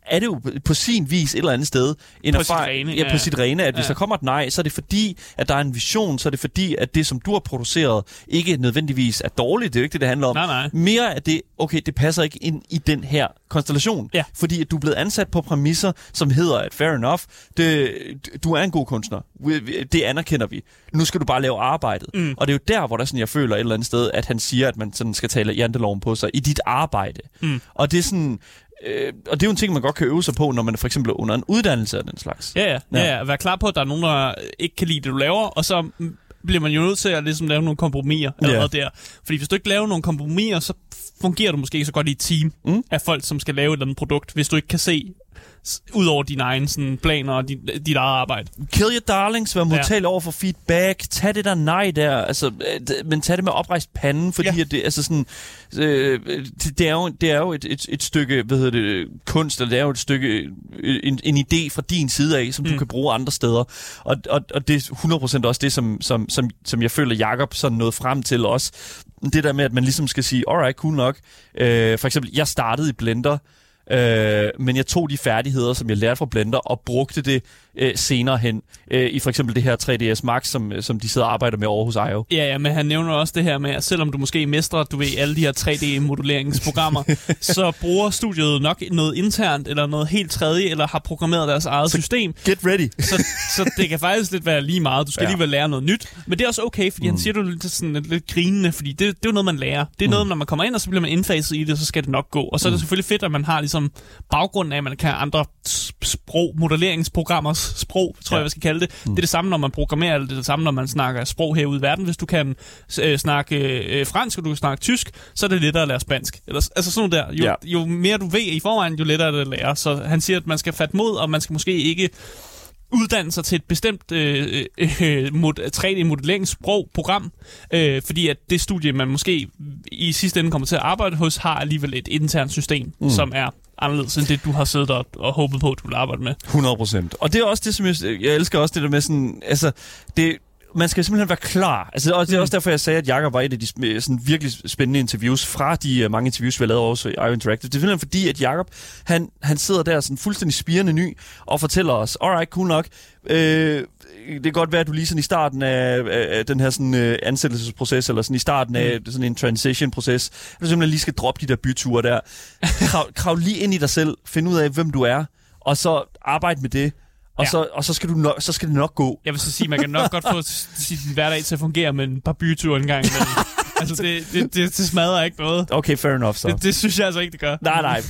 er det jo på sin vis et eller andet sted en på erfaring, sit rene, ja, på sit rene, at hvis ja. der kommer et nej, så er det fordi, at der er en vision, så er det fordi, at det, som du har produceret, ikke nødvendigvis er dårligt. Det er jo ikke det, det handler om. Nej, nej. Mere af det, okay, det passer ikke ind i den her konstellation. Ja. Fordi at du er blevet ansat på præmisser, som hedder, at fair enough, det, du er en god kunstner. Det anerkender vi. Nu skal du bare lave arbejdet. Mm. Og det er jo der, hvor der sådan, jeg føler et eller andet sted, at han siger, at man sådan skal tale janteloven på sig i dit arbejde. Mm. Og det er sådan, øh, og det er jo en ting, man godt kan øve sig på, når man for eksempel er under en uddannelse af den slags. Ja, ja. ja. ja, ja. Vær klar på, at der er nogen, der ikke kan lide det, du laver, og så bliver man jo nødt til at ligesom lave nogle kompromiser allerede der. Fordi hvis du ikke laver nogle kompromiser, så fungerer du måske ikke så godt i et team mm. af folk, som skal lave et eller andet produkt, hvis du ikke kan se ud over dine egne sådan, planer og dit, dit eget arbejde. Kill your darlings, vær modtagelig ja. over for feedback, tag det der nej der, altså, men tag det med oprejst panden, fordi ja. at det, altså sådan, øh, det, det, er jo, det er jo et, et, et stykke, hvad hedder det, kunst, eller det er jo et stykke, en, en idé fra din side af, som mm. du kan bruge andre steder. Og, og, og det er 100% også det, som, som, som, som jeg føler, Jacob sådan nåede frem til også. Det der med, at man ligesom skal sige, alright, cool nok. Øh, for eksempel, jeg startede i Blender, Øh, men jeg tog de færdigheder, som jeg lærte fra Blender, og brugte det øh, senere hen. Øh, I for eksempel det her 3ds Max, som, som de sidder og arbejder med over hos IO. Ja, ja, men han nævner også det her med, at selvom du måske mestrer, du ved, alle de her 3D-moduleringsprogrammer, så bruger studiet nok noget internt, eller noget helt tredje, eller har programmeret deres eget så system. Get ready. så, så det kan faktisk lidt være lige meget. Du skal ja. alligevel lære noget nyt. Men det er også okay, fordi mm. han siger det lidt, sådan, lidt, grinende, fordi det, det er jo noget, man lærer. Det er mm. noget, når man kommer ind, og så bliver man indfaset i det, så skal det nok gå. Og så er det mm. selvfølgelig fedt, at man har ligesom baggrunden af, at man kan andre sprog, modelleringsprogrammers sprog, tror ja. jeg, jeg skal kalde det. Mm. Det er det samme, når man programmerer, eller det er det samme, når man snakker sprog herude i verden. Hvis du kan øh, snakke øh, fransk, og du kan snakke tysk, så er det lettere at lære spansk. Eller, altså sådan noget der. Jo, ja. jo mere du ved i forvejen, jo lettere er det at lære. Så han siger, at man skal fatte mod, og man skal måske ikke uddanne sig til et bestemt øh, øh, 3D-modelleringssprog, program, øh, fordi at det studie, man måske i sidste ende kommer til at arbejde hos, har alligevel et internt system, mm. som er anderledes end det, du har siddet og, og håbet på, at du vil arbejde med. 100 procent. Og det er også det, som jeg, jeg elsker også det der med sådan, altså, det, man skal simpelthen være klar. Altså, og det er også derfor, jeg sagde, at Jakob var et af de sådan virkelig spændende interviews fra de uh, mange interviews, vi har lavet også i IO Interactive. Det er simpelthen fordi, at Jakob, han, han sidder der sådan fuldstændig spirende ny og fortæller os, alright, cool nok, øh, det kan godt være, at du lige sådan i starten af, af, den her sådan, øh, ansættelsesproces, eller sådan i starten af mm. sådan en transition-proces, at du simpelthen lige skal droppe de der byture der. Krav, krav lige ind i dig selv, find ud af, hvem du er, og så arbejde med det. Og, Ja. så, og så, skal du nok, så skal det nok gå. Jeg vil så sige, man kan nok godt få sin hverdag til at fungere med en par byture en gang imellem. altså, det, det, det, det smadrer ikke noget. Okay, fair enough så. Det, det synes jeg altså ikke, det gør. Nej, nej.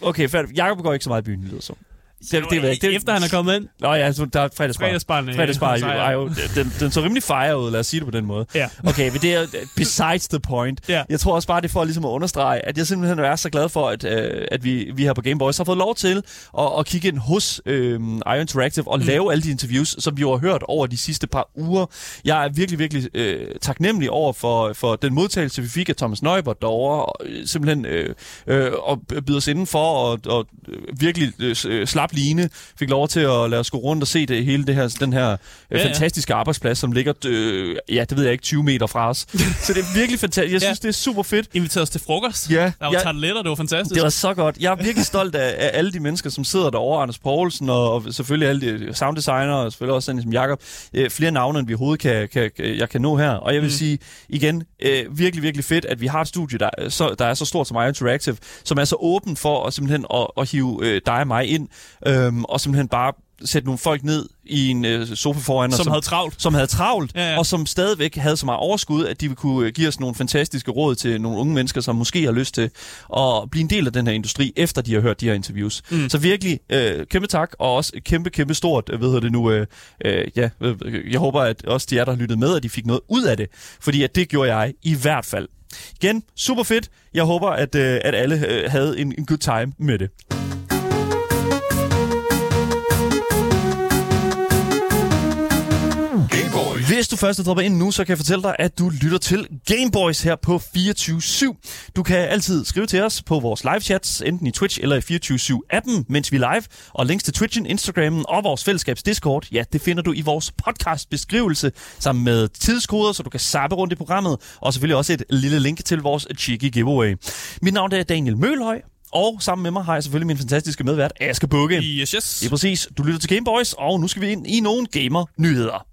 Okay, fair. Jakob går ikke så meget i byen, lyder som. Det, det, jeg ikke. Det, Efter han er kommet ind, Nå ja, så der er fredagsbar. øh, Fredagsbar er jeg- jo, den, den så rimelig fire ud, lad os sige det på den måde. Ja. Okay, men det er besides the point. Ja. Jeg tror også bare, det er for ligesom at understrege, at jeg simpelthen er så glad for, at, øh, at vi, vi her på Game Boys har fået lov til at, at kigge ind hos øh, IO Interactive og mm. lave alle de interviews, som vi jo har hørt over de sidste par uger. Jeg er virkelig, virkelig øh, taknemmelig over for, for den modtagelse, vi fik af Thomas Neubert derovre, og øh, simpelthen øh, øh, og byde os indenfor og, og øh, virkelig øh, s- slap line, fik lov til at lade os gå rundt og se det hele det her, den her øh, Ja, ja. fantastiske arbejdsplads, som ligger, øh, ja, det ved jeg ikke, 20 meter fra os. Så det er virkelig fantastisk. Jeg Ja. synes, det er super fedt. Inviteret os til frokost. Ja, Der var ja. tarteletter, det var fantastisk. Det var så godt. Jeg er virkelig stolt af, af alle de mennesker, som sidder derovre. Anders Poulsen og, og selvfølgelig alle de sounddesigner og selvfølgelig også som Jakob. Øh, flere navne, end vi overhovedet kan, kan, kan, jeg kan nå her. Og jeg vil mm. sige igen, øh, virkelig, virkelig fedt, at vi har et studie, der, er så, der er så stort som IO Interactive, som er så åben for at simpelthen at, at hive øh, dig og mig ind, øh, og simpelthen bare sætte nogle folk ned i en øh, sofa foran os, som havde travlt. som havde travlt, Ja, ja, og som stadigvæk havde så meget overskud, at de ville kunne øh, give os nogle fantastiske råd til nogle unge mennesker, som måske har lyst til at blive en del af den her industri, efter de har hørt de her interviews. Mm. Så virkelig, øh, kæmpe tak, og også kæmpe, kæmpe stort, øh, hvad hedder det nu, øh, øh, ja, øh, jeg håber, at også de jer, der har lyttet med, at de fik noget ud af det, fordi at det gjorde jeg i hvert fald. Igen, super fedt. Jeg håber, at, øh, at alle øh, havde en, en good time med det. Hvis du først er droppet ind nu, så kan jeg fortælle dig, at du lytter til Gameboys her på 24-7. Du kan altid skrive til os på vores live chats, enten i Twitch eller i 24-7-appen, mens vi er live. Og links til Twitchen, Instagrammen og vores fællesskabs Discord, ja, det finder du i vores podcast-beskrivelse, sammen med tidskoder, så du kan sappe rundt i programmet, og selvfølgelig også et lille link til vores cheeky giveaway. Mit navn er Daniel Mølhøj, og sammen med mig har jeg selvfølgelig min fantastiske medvært, Aske Bukke. Yes, yes. Det er præcis. Du lytter til Gameboys, og nu skal vi ind i nogle gamer-nyheder.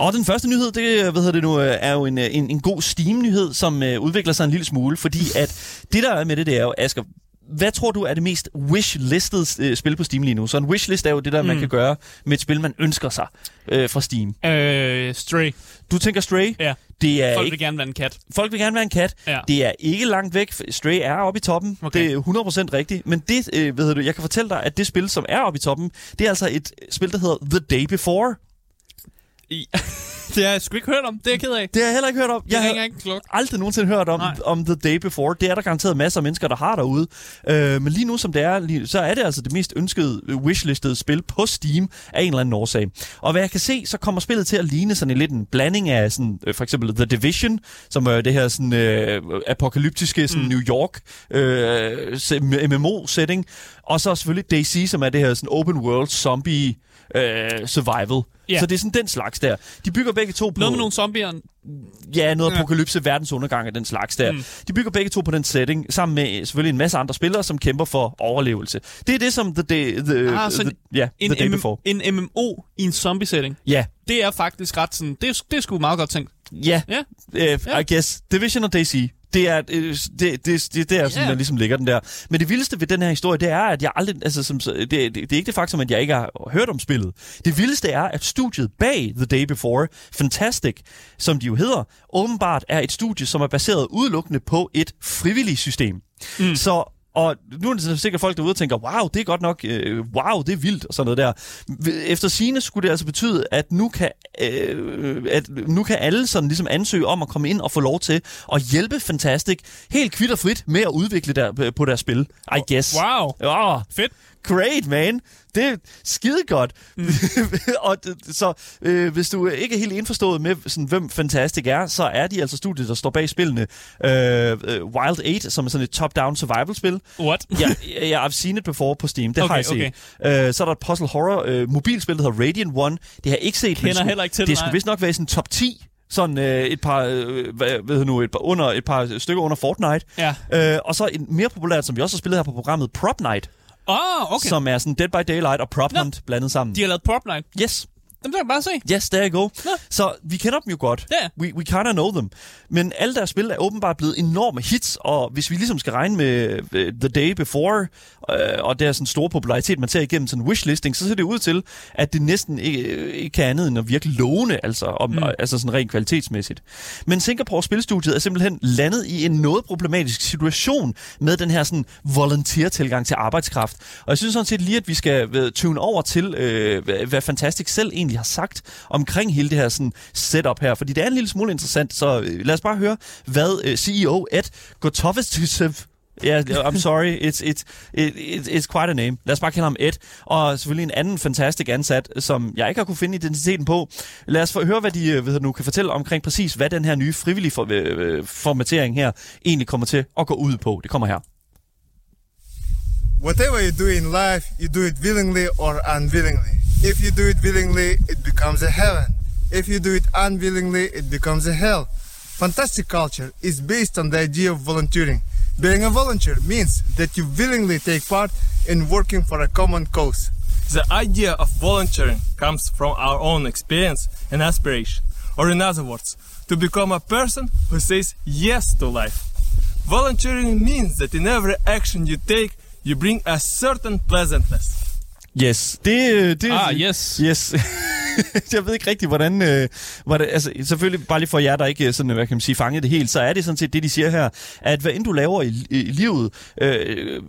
Og den første nyhed, det hvad hedder det nu, er jo en, en, en god Steam-nyhed, som øh, udvikler sig en lille smule, fordi at det der er med det, det er jo, Asger, hvad tror du er det mest wishlisted øh, spil på Steam lige nu? Så en wishlist er jo det der, mm. man kan gøre med et spil, man ønsker sig øh, fra Steam. Øh, Stray. Du tænker Stray? Ja. Det er Folk ikke, vil gerne være en kat. folk vil gerne være en kat. Ja. Det er ikke langt væk. Stray er oppe i toppen. Okay. Det er 100% rigtigt. Men det, øh, hedder du, jeg kan fortælle dig, at det spil, som er oppe i toppen, det er altså et spil, der hedder The Day Before. I, det har jeg sgu ikke hørt om. Det er jeg ked af. Det har jeg heller ikke hørt om. Jeg har ikke klok. aldrig nogensinde hørt om, Nej. om The Day Before. Det er der garanteret masser af mennesker, der har derude. Øh, men lige nu, som det er, lige, så er det altså det mest ønskede øh, wishlistede spil på Steam af en eller anden årsag. Og hvad jeg kan se, så kommer spillet til at ligne sådan en lidt en blanding af sådan, øh, for eksempel The Division, som er det her sådan, øh, apokalyptiske sådan, mm. New York øh, se- MMO-setting. Og så selvfølgelig DayZ, som er det her sådan open world zombie øh, survival. Ja. Så det er sådan den slags der. De bygger begge to på... Noget med nogle zombier. Ja, noget Ja. apokalypse, verdensundergang og den slags der. Mm. De bygger begge to på den setting, sammen med selvfølgelig en masse andre spillere, som kæmper for overlevelse. Det er det, som The Day, the, Ah, the, ja, En, the day Before. en MMO i en zombie-setting. Ja, Det er faktisk ret sådan... Det det er sgu meget godt tænkt. Ja, Ja. uh, Ja. I guess. Division og DayZ. Det er, øh, det, det, det, det er sådan, Ja. man ligesom ligger den der. Men det vildeste ved den her historie, det er, at jeg aldrig, altså, som, det, det, det er ikke det faktum, at jeg ikke har hørt om spillet. Det vildeste er, at studiet bag The Day Before, Fantastic, som de jo hedder, åbenbart er et studie, som er baseret udelukkende på et frivilligt system. Mm. Så og nu er det sikkert folk derude tænker, wow, det er godt nok, øh, wow, det er vildt, og sådan noget der. Efter sine skulle det altså betyde, at nu kan, øh, at nu kan alle sådan ligesom ansøge om at komme ind og få lov til at hjælpe Fantastic helt kvitterfrit med at udvikle der, på deres spil, I guess. Wow. Ja, Fedt. Great, man. Det er skide godt. Mm. og så øh, hvis du ikke er helt indforstået med, sådan, hvem Fantastic er, så er de altså studiet, der står bag spillene øh, øh, Wild 8, som er sådan et top-down survival-spil. What? ja, ja, I've seen it before på Steam. Det Okay, har jeg set. Øh, så er der et puzzle horror øh, mobilspil, der hedder Radiant One. Det har jeg ikke set. men Kender skulle- heller ikke til Det det, skulle vist nok være i sådan top 10. Sådan øh, et par, øh, hvad, hedder nu, et par, under, et par stykker under Fortnite. Ja. Øh, og så en mere populært, som vi også har spillet her på programmet, Prop Night, oh, okay. som er sådan Dead by Daylight og Prop. Hunt blandet sammen. De har lavet Prop Night. Yes, Dem kan jeg bare se. yes, there you go. Nå. Så vi kender dem jo godt. Ja. We, we kinda know them. Men alle deres spil er åbenbart blevet enorme hits, og hvis vi ligesom skal regne med øh, The Day Before, øh, og der er sådan stor popularitet, man ser igennem sådan wishlisting, så ser det ud til, at det næsten ikke, øh, ikke kan andet end at virke lovende, altså, om, mm. altså sådan rent kvalitetsmæssigt. Men Singapore Spilstudiet er simpelthen landet i en noget problematisk situation med den her sådan volunteer-tilgang til arbejdskraft. Og jeg synes sådan set lige, at vi skal øh, tune over til, øh, hvad Fantastic selv egentlig har sagt omkring hele det her sådan setup her, fordi det er en lille smule interessant, så øh, lad os bare høre, hvad øh, CEO Ed Gotovestev Ja, yeah, I'm sorry. It's, it's, it's, it's quite a name. Lad os bare kalde ham Ed. Og selvfølgelig en anden fantastisk ansat, som jeg ikke har kunne finde identiteten på. Lad os få høre, hvad de øh, ved nu kan fortælle omkring præcis, hvad den her nye frivillige for, øh, øh formatering her egentlig kommer til at gå ud på. Det kommer her. Whatever you do in life, you do it willingly or unwillingly. If you do it willingly, it becomes a heaven. If you do it unwillingly, it becomes a hell. Fantastic culture is based on the idea of volunteering. Being a volunteer means that you willingly take part in working for a common cause. The idea of volunteering comes from our own experience and aspiration, or in other words, to become a person who says yes to life. Volunteering means that in every action you take, you bring a certain pleasantness. Yes. Det, øh, det, Ah, yes. Yes. jeg ved ikke rigtig, hvordan... Øh, hvordan altså, selvfølgelig, bare lige for jer, der ikke sådan, hvad kan man sige, fanget det helt, så er det sådan set det, de siger her, at hvad end du laver i, i, livet, øh,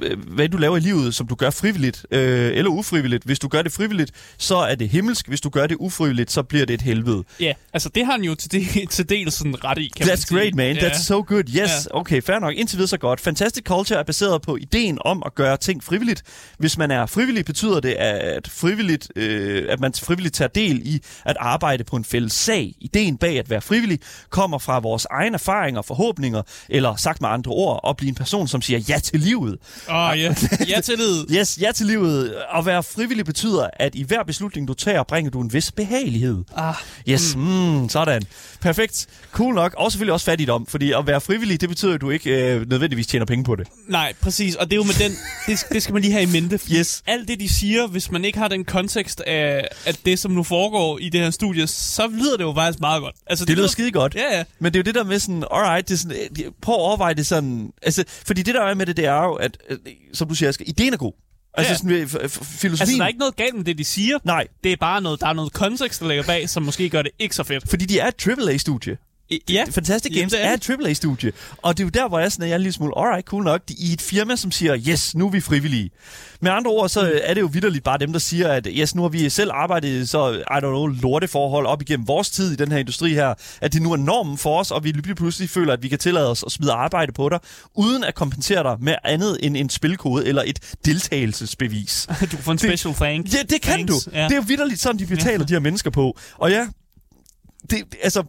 øh, hvad end du laver i livet, som du gør frivilligt øh, eller ufrivilligt, hvis du gør det frivilligt, så er det himmelsk. Hvis du gør det ufrivilligt, så bliver det et helvede. Ja, altså det har han jo til, del, til dels sådan ret i, kan man That's sige. great, man. Ja. That's so good. Yes. Ja. Okay, fair nok. Indtil videre så godt. Fantastic Culture er baseret på ideen om at gøre ting frivilligt. Hvis man er frivillig, betyder det, at, frivilligt, øh, at man frivilligt tager del i at arbejde på en fælles sag. Ideen bag at være frivillig kommer fra vores egne erfaringer og forhåbninger, eller sagt med andre ord, at blive en person, som siger ja til livet. Åh, oh, ja. Ja, tillid. Yes, ja til livet. At være frivillig betyder, at i hver beslutning, du tager, bringer du en vis behagelighed. Ah, Yes, mm. Mm, sådan. Perfekt. Cool nok. Og selvfølgelig også fattigdom, fordi at være frivillig, det betyder, at du ikke øh, nødvendigvis tjener penge på det. nej, præcis. Og det er jo med den... Det, det skal man lige have i mente. Yes. Alt det, de siger, hvis man ikke har den kontekst af, af det, som nu foregår i det her studie, så lyder det jo faktisk meget godt. Altså, Det lyder skide godt. Ja, ja. Men det er jo det der med sådan, alright, det er sådan, øh, prøv at overveje det sådan, altså, fordi det der er med det, det er jo, at, som du siger, Asger, ideen er god. Altså Ja. sådan, f- f- filosofien, Altså, der er ikke noget galt med det, de siger. nej, Det er bare noget, der er noget kontekst, der ligger bag, som måske gør det ikke så fedt. fordi de er et AAA-studie. Ja, Fantastic Games det er er et AAA-studie. Og det er jo der, hvor jeg, sådan, at jeg er en lille smule, alright, cool nok, i et firma, som siger, yes, nu er vi frivillige. Med andre ord, så øh, er det jo vidderligt bare dem, der siger, at yes, nu har vi selv arbejdet i så, I don't know, lorteforhold op igennem vores tid i den her industri her, at det nu er normen for os, og vi lige pludselig føler, at vi kan tillade os at smide arbejde på dig, uden at kompensere dig med andet end en spilkode eller et deltagelsesbevis. du kan få en special thank. Ja, det kan Thanks. du. Ja. Det er jo vidderligt sådan, de betaler de her mennesker på. Og ja, det, altså,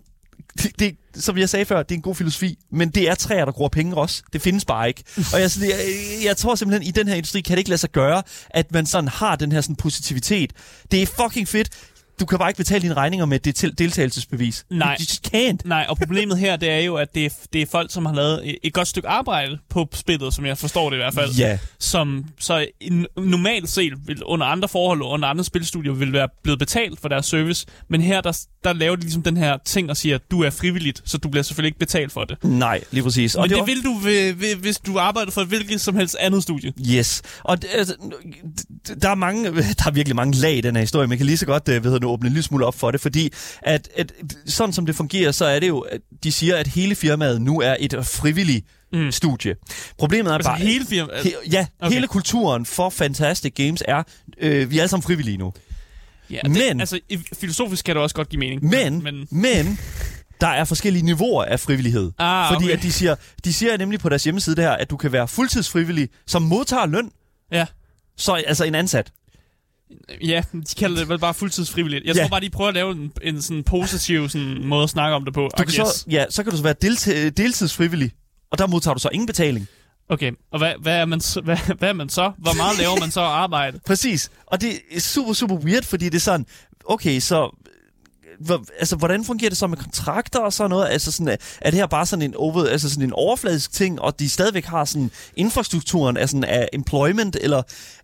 det, det, som jeg sagde før, det er en god filosofi, men det er træer, der gror penge også. Det findes bare ikke. Og jeg, jeg, jeg tror simpelthen, i den her industri kan det ikke lade sig gøre, at man sådan har den her sådan positivitet. Det er fucking fedt. Du kan bare ikke betale dine regninger med det til- deltagelsesbevis. Nej. You just can't. Nej, og problemet her, det er jo, at det er, det er folk, som har lavet et, godt stykke arbejde på spillet, som jeg forstår det i hvert fald. Ja. Som så normalt set vil, under andre forhold og under andre spilstudier vil være blevet betalt for deres service. Men her, der, der laver de ligesom den her ting og siger, at du er frivilligt, så du bliver selvfølgelig ikke betalt for det. Nej, lige præcis. Og Men det, var- det vil du, ved, ved, hvis du arbejder for et hvilket som helst andet studie. Yes. Og det, altså, der er mange, der er virkelig mange lag i den her historie. Man kan lige så godt, øh, hedder det, åbne en lille smule op for det, fordi at, at sådan som det fungerer, så er det jo, at de siger, at hele firmaet nu er et frivilligt mm. studie. Problemet er Altså bare... hele firma... He, ja. Okay. hele kulturen for Fantastic Games er, øh, vi er alle sammen frivillige nu. Ja, det, men- Altså, i- filosofisk kan det også godt give mening. Men, men men der er forskellige niveauer af frivillighed. Ah, fordi okay. at de siger, de siger nemlig på deres hjemmeside det her, at du kan være fuldtidsfrivillig, som modtager løn, ja. Så altså en ansat. Ja, de kalder det vel bare fuldtidsfrivilligt. Jeg Ja. tror bare, de prøver at lave en, en sådan positiv sådan, måde at snakke om det på. Du kan så, ja, så kan du så være delti- deltidsfrivillig, og der modtager du så ingen betaling. Okay, og hvad, hvad, er man, så- hvad, hvad er man så? Hvor meget laver man så arbejde? Præcis. Og det er super, super weird, fordi det er sådan, okay, så... Altså, hvordan fungerer det så med kontrakter og sådan noget? Altså, sådan, er- er det her bare sådan en, over, altså sådan en overfladisk ting, og de stadigvæk har sådan infrastrukturen af, sådan, af employment, eller...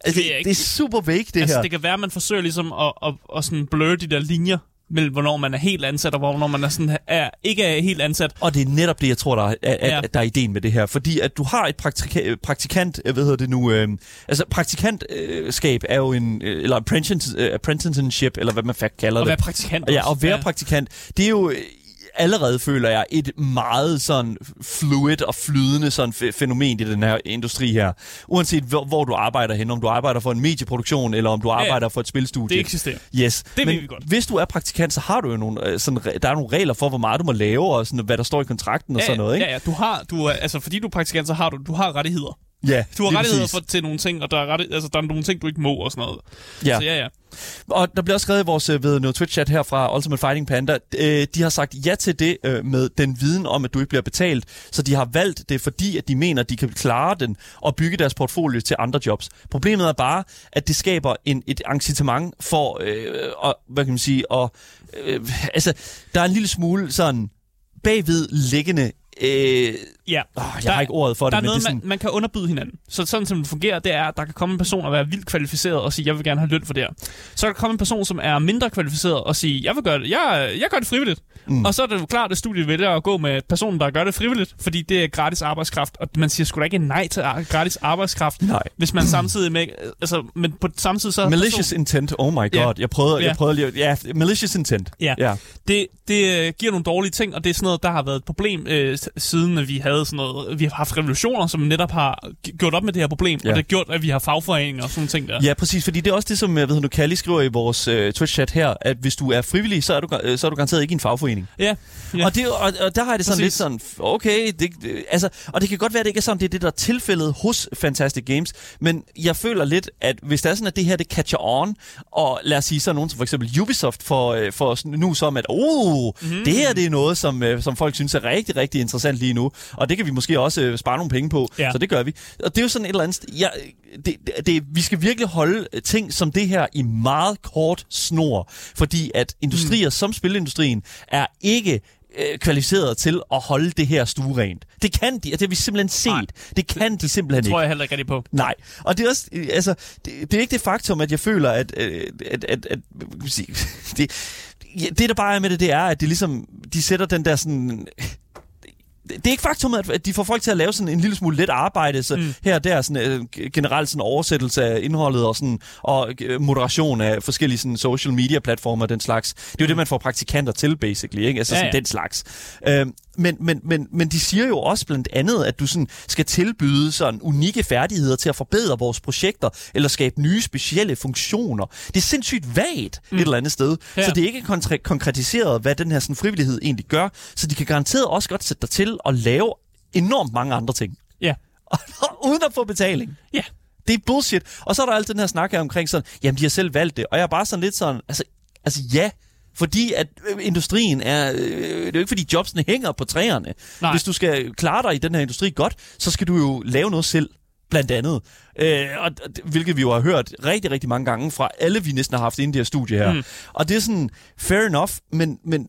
Altså, det, ikke. det er super vague, det altså, her. det kan være, at man forsøger ligesom at, at, at sådan blur de der linjer mellem, hvornår man er helt ansat, og hvornår man er sådan, er, ikke er helt ansat. Og det er netop det, jeg tror, der er, at, Ja. ja. der er ideen med det her. Fordi at du har et praktika- praktikant, øh, hvad hedder det nu, øh, altså praktikantskab er jo en, øh, eller apprentice, øh, apprenticeship, eller hvad man fakt kalder Og det. være praktikant Ja, også. og være ja. praktikant, det er jo allerede, føler jeg, et meget sådan fluid og flydende sådan fæ- fænomen i den her industri her. Uanset hvor, hvor du arbejder hen, om du arbejder for en medieproduktion, eller om du ja. arbejder for et spilstudie. Det eksisterer. Yes. Det Men vi godt. hvis du er praktikant, så har du jo nogle, øh, sådan, der er nogle regler for, hvor meget du må lave, og sådan, hvad der står i kontrakten og Ja, sådan noget, ikke? Ja, ja, du har, du, altså, fordi du er praktikant, så har du, du har rettigheder. Ja, Du har rettigheder for, til nogle ting, og der er, rette, altså, der er nogle ting, du ikke må og sådan noget. Ja. Så ja, ja. Og der bliver også skrevet i vores øh, ved noget Twitch-chat her fra Ultimate Fighting Panda. Øh, de har sagt ja til det øh, med den viden om, at du ikke bliver betalt. Så de har valgt det, fordi at de mener, at de kan klare den og bygge deres portfolio til andre jobs. Problemet er bare, at det skaber en, et incitament for, øh, og, hvad kan man sige, og, øh, altså, der er en lille smule sådan bagved liggende Øh, Ja. åh, jeg har ikke ordet for der det, er det noget, er sådan... man, man kan underbyde hinanden. Så sådan som det fungerer, det er, at der kan komme en person og være vildt kvalificeret og sige, jeg vil gerne have løn for det her. Så kan der komme en person, som er mindre kvalificeret og sige, jeg vil gøre det, jeg, jeg gør det frivilligt. Mm. Og så er det jo klart, at studiet vælger at gå med personen, der gør det frivilligt, fordi det er gratis arbejdskraft. Og man siger sgu da ikke nej til gratis arbejdskraft, Nej. hvis man samtidig med, altså, men på samtidig så... Malicious person- intent, oh my god. Ja. Jeg prøvede, Ja. jeg prøvede lige... Ja, malicious intent. Ja. ja. det, det øh, giver nogle dårlige ting, og det er sådan noget, der har været et problem, øh, siden at vi havde sådan noget, vi har haft revolutioner, som netop har gjort op med det her problem, Ja. og det har gjort, at vi har fagforeninger og sådan ting der. Ja, præcis, fordi det er også det, som jeg ved, nu Kalli skriver i vores øh, Twitch-chat her, at hvis du er frivillig, så er du, øh, så er du garanteret ikke i en fagforening. Ja, Ja. Og, det, og, og der har det sådan Præcis. lidt sådan, okay, det, det, altså, og det kan godt være, at det ikke er sådan, det er det, der er tilfældet hos Fantastic Games, men jeg føler lidt, at hvis det er sådan, at det her, det catcher on, og lad os sige sådan nogen som for eksempel Ubisoft for, øh, for nu som, at oh, mm. det her, det er noget, som, øh, som folk synes er rigtig, rigtig interessant lige nu, og det kan vi måske også øh, spare nogle penge på, Ja. så det gør vi. Og det er jo sådan et eller andet, st- ja, det, det, det, vi skal virkelig holde ting som det her i meget kort snor, fordi at industrier mm. som spilindustrien er ikke øh, kvalificeret til at holde det her stuerent. Det kan de, og det har vi simpelthen set. Nej. Det kan de simpelthen det tror ikke. jeg heller ikke rigtig på. Nej, og det er også, øh, altså, det, det er ikke det faktum, at jeg føler, at, øh, at, at, at sige, det, det der bare er med det, det er, at de ligesom, de sætter den der sådan, det er ikke faktum, at at de får folk til at lave sådan en lille smule let arbejde, så mm. her og der sådan, øh, generelt sådan oversættelse af indholdet og, sådan, og øh, moderation af forskellige sådan, social media platformer og den slags. Det er jo det, man får praktikanter til, basically, ikke? Altså Ja, sådan ja. den slags. Øh, men, men, men, men de siger jo også blandt andet, at du sådan skal tilbyde sådan unikke færdigheder til at forbedre vores projekter, eller skabe nye specielle funktioner. Det er sindssygt vagt mm. et eller andet sted. Ja. Så det er ikke kontre- konkretiseret, hvad den her sådan, frivillighed egentlig gør. Så de kan garanteret også godt sætte dig til at lave enormt mange andre ting. Ja. uden at få betaling. Ja. Det er bullshit. Og så er der alt den her snak her omkring sådan, jamen de har selv valgt det. Og jeg er bare sådan lidt sådan, altså, altså ja, fordi at øh, industrien er, øh, det er jo ikke fordi jobsene hænger på træerne. Nej. Hvis du skal klare dig i den her industri godt, så skal du jo lave noget selv blandt andet. Øh, og, hvilket vi jo har hørt rigtig, rigtig mange gange fra alle, vi næsten har haft inde i det her studie her. Mm. Og det er sådan, fair enough, men, men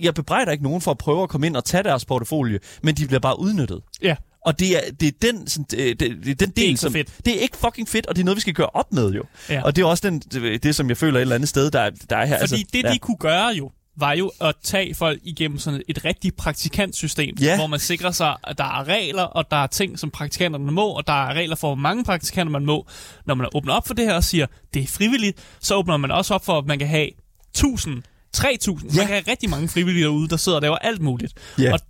jeg bebrejder ikke nogen for at prøve at komme ind og tage deres portefølje, men de bliver bare udnyttet. Ja. Og det er, det er den, sådan, det, det, det er den del, ikke så som, fedt. Det er ikke fucking fedt, og det er noget, vi skal gøre op med jo. Ja. Og det er også den, det, det, som jeg føler et eller andet sted, der, er- der er her. Fordi altså, det, de kunne gøre jo, var jo at tage folk igennem sådan et rigtigt praktikantsystem, Ja. hvor man sikrer sig, at der er regler, og der er ting, som praktikanterne må, og der er regler for, hvor mange praktikanter man må. Når man åbner op for det her og siger, det er frivilligt, så åbner man også op for, at man kan have 1000, 3000, ja. Ja. man kan have rigtig mange frivillige derude, der sidder og laver alt muligt. Ja. Og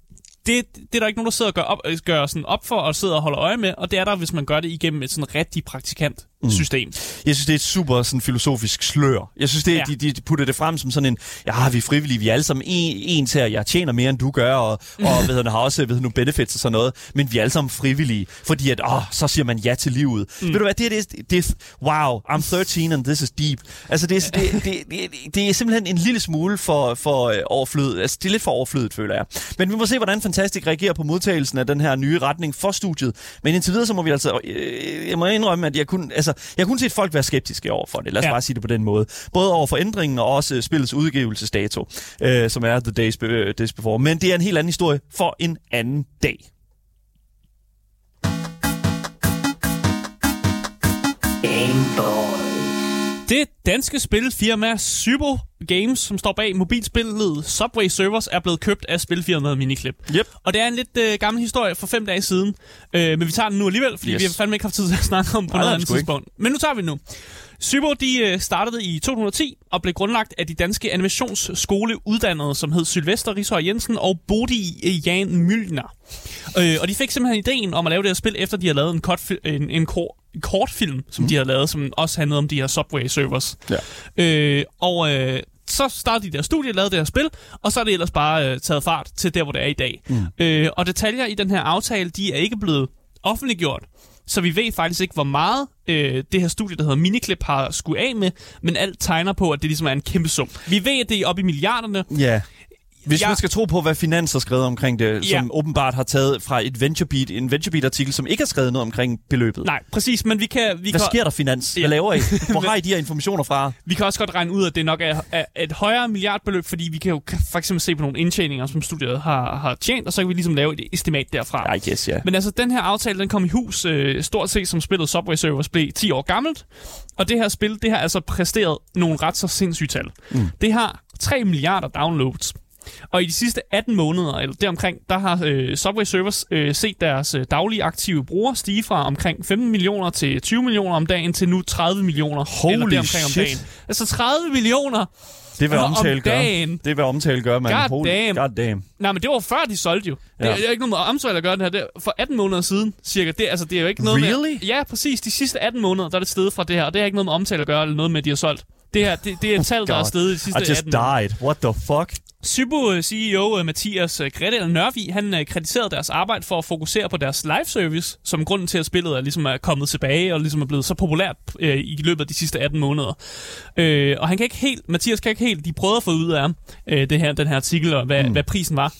det, det er der ikke nogen, der sidder og gør op, gør sådan op for og sidder og holder øje med, og det er der, hvis man gør det igennem et sådan rigtig praktikant system. Jeg synes, det er et super sådan, filosofisk slør. Jeg synes, det, Ja. de, de putter det frem som sådan en, ja, vi er frivillige, vi er alle sammen en, ens her, jeg tjener mere, end du gør, og, og ved du, har også ved du, benefits og sådan noget, men vi er alle sammen frivillige, fordi at, åh, så siger man ja til livet. Mm. Ved du hvad, det, er- det, det wow, I'm 13 and this is deep. Altså, det, er- det, det, det, det er simpelthen en lille smule for, for øh, overflødet. Altså, det er lidt for overflødet, føler jeg. Men vi må se, hvordan Fantastic reagerer på modtagelsen af den her nye retning for studiet. Men indtil videre, så må vi altså, øh, jeg må indrømme, at jeg kunne, altså, jeg kunne set folk være skeptiske over for det. Lad os Ja. bare sige det på den måde. Både over for ændringen og også øh, spillets udgivelsesdato, øh, som er The Days, be- øh, Days Before. Men det er en helt anden historie for en anden dag. Det danske spilfirma Sybo Games, som står bag mobilspillet Subway Servers, er blevet købt af spilfirmaet Miniclip. Yep. Og det er en lidt øh, gammel historie fra fem dage siden, øh, men vi tager den nu alligevel, fordi yes. Vi har fandme ikke haft tid til at snakke om på noget det andet sgu ikke. tidspunkt. Men nu tager vi den nu. Sybo de øh, startede i 2010 og blev grundlagt af de danske animationsskoleuddannede, som hed Sylvester Rishøj Jensen og Bodil øh, Jan Mølner. Øh, og de fik simpelthen ideen om at lave det her spil, efter de har lavet en, kort, en, en, kor, kortfilm, som mm. de har lavet, som også handlede om de her Subway servers. Ja. Øh, og øh, så startede de der studie, lavede det her spil, og så er det ellers bare øh, taget fart til der, hvor det er i dag. Mm. Øh, og detaljer i den her aftale, de er ikke blevet offentliggjort. Så vi ved faktisk ikke, hvor meget øh, det her studie, der hedder Miniclip, har skulle af med, men alt tegner på, at det ligesom er en kæmpe sum. Vi ved, at det er oppe i milliarderne. Ja. Hvis ja. man skal tro på, hvad Finans har skrevet omkring det, Ja. som åbenbart har taget fra et VentureBeat, en VentureBeat-artikel, som ikke har skrevet noget omkring beløbet. Nej, præcis, men vi kan, vi Hvad kan, sker der, Finans? Hvad Ja. laver I? Hvor har I de her informationer fra? vi kan også godt regne ud, at det nok er, er et højere milliardbeløb, fordi vi kan jo for eksempel se på nogle indtjeninger, som studiet har, har tjent, og så kan vi ligesom lave et estimat derfra. I guess, ja. Men altså, den her aftale, den kom i hus øh, stort set som spillet Subway Servers blev 10 år gammelt. Og det her spil, det har altså præsteret nogle ret så sindssyge tal. Mm. Det har 3 milliarder downloads. Og i de sidste 18 måneder, eller deromkring, der har øh, Subway Servers øh, set deres øh, daglige aktive brugere stige fra omkring 15 millioner til 20 millioner om dagen til nu 30 millioner. Holy eller deromkring om shit. dagen. Altså 30 millioner! Det er, om omtale gør. dagen. Det er, hvad omtale gør, man. God damn. God damn. Nej, men det var før, de solgte jo. Det Ja. er, det er ikke noget med omsøjl at gøre det her. Det er for 18 måneder siden, cirka. Det, altså, det er jo ikke noget Really? med... Ja, præcis. De sidste 18 måneder, der er det stedet fra det her. Og det har ikke noget med omtale at gøre, eller noget med, at de har solgt. Det her, det, det er et tal, der er stedet de sidste I just 18 måneder. died. What the fuck? Sybo CEO øh, Mathias øh, Grete eller Nørvi, han øh, kritiserede deres arbejde for at fokusere på deres live service, som grunden til, at spillet er, ligesom er kommet tilbage og ligesom er blevet så populært øh, i løbet af de sidste 18 måneder. Øh, og han kan ikke helt, Mathias kan ikke helt, de prøvede at få ud af øh, det her, den her artikel, og hvad, mm. hvad prisen var.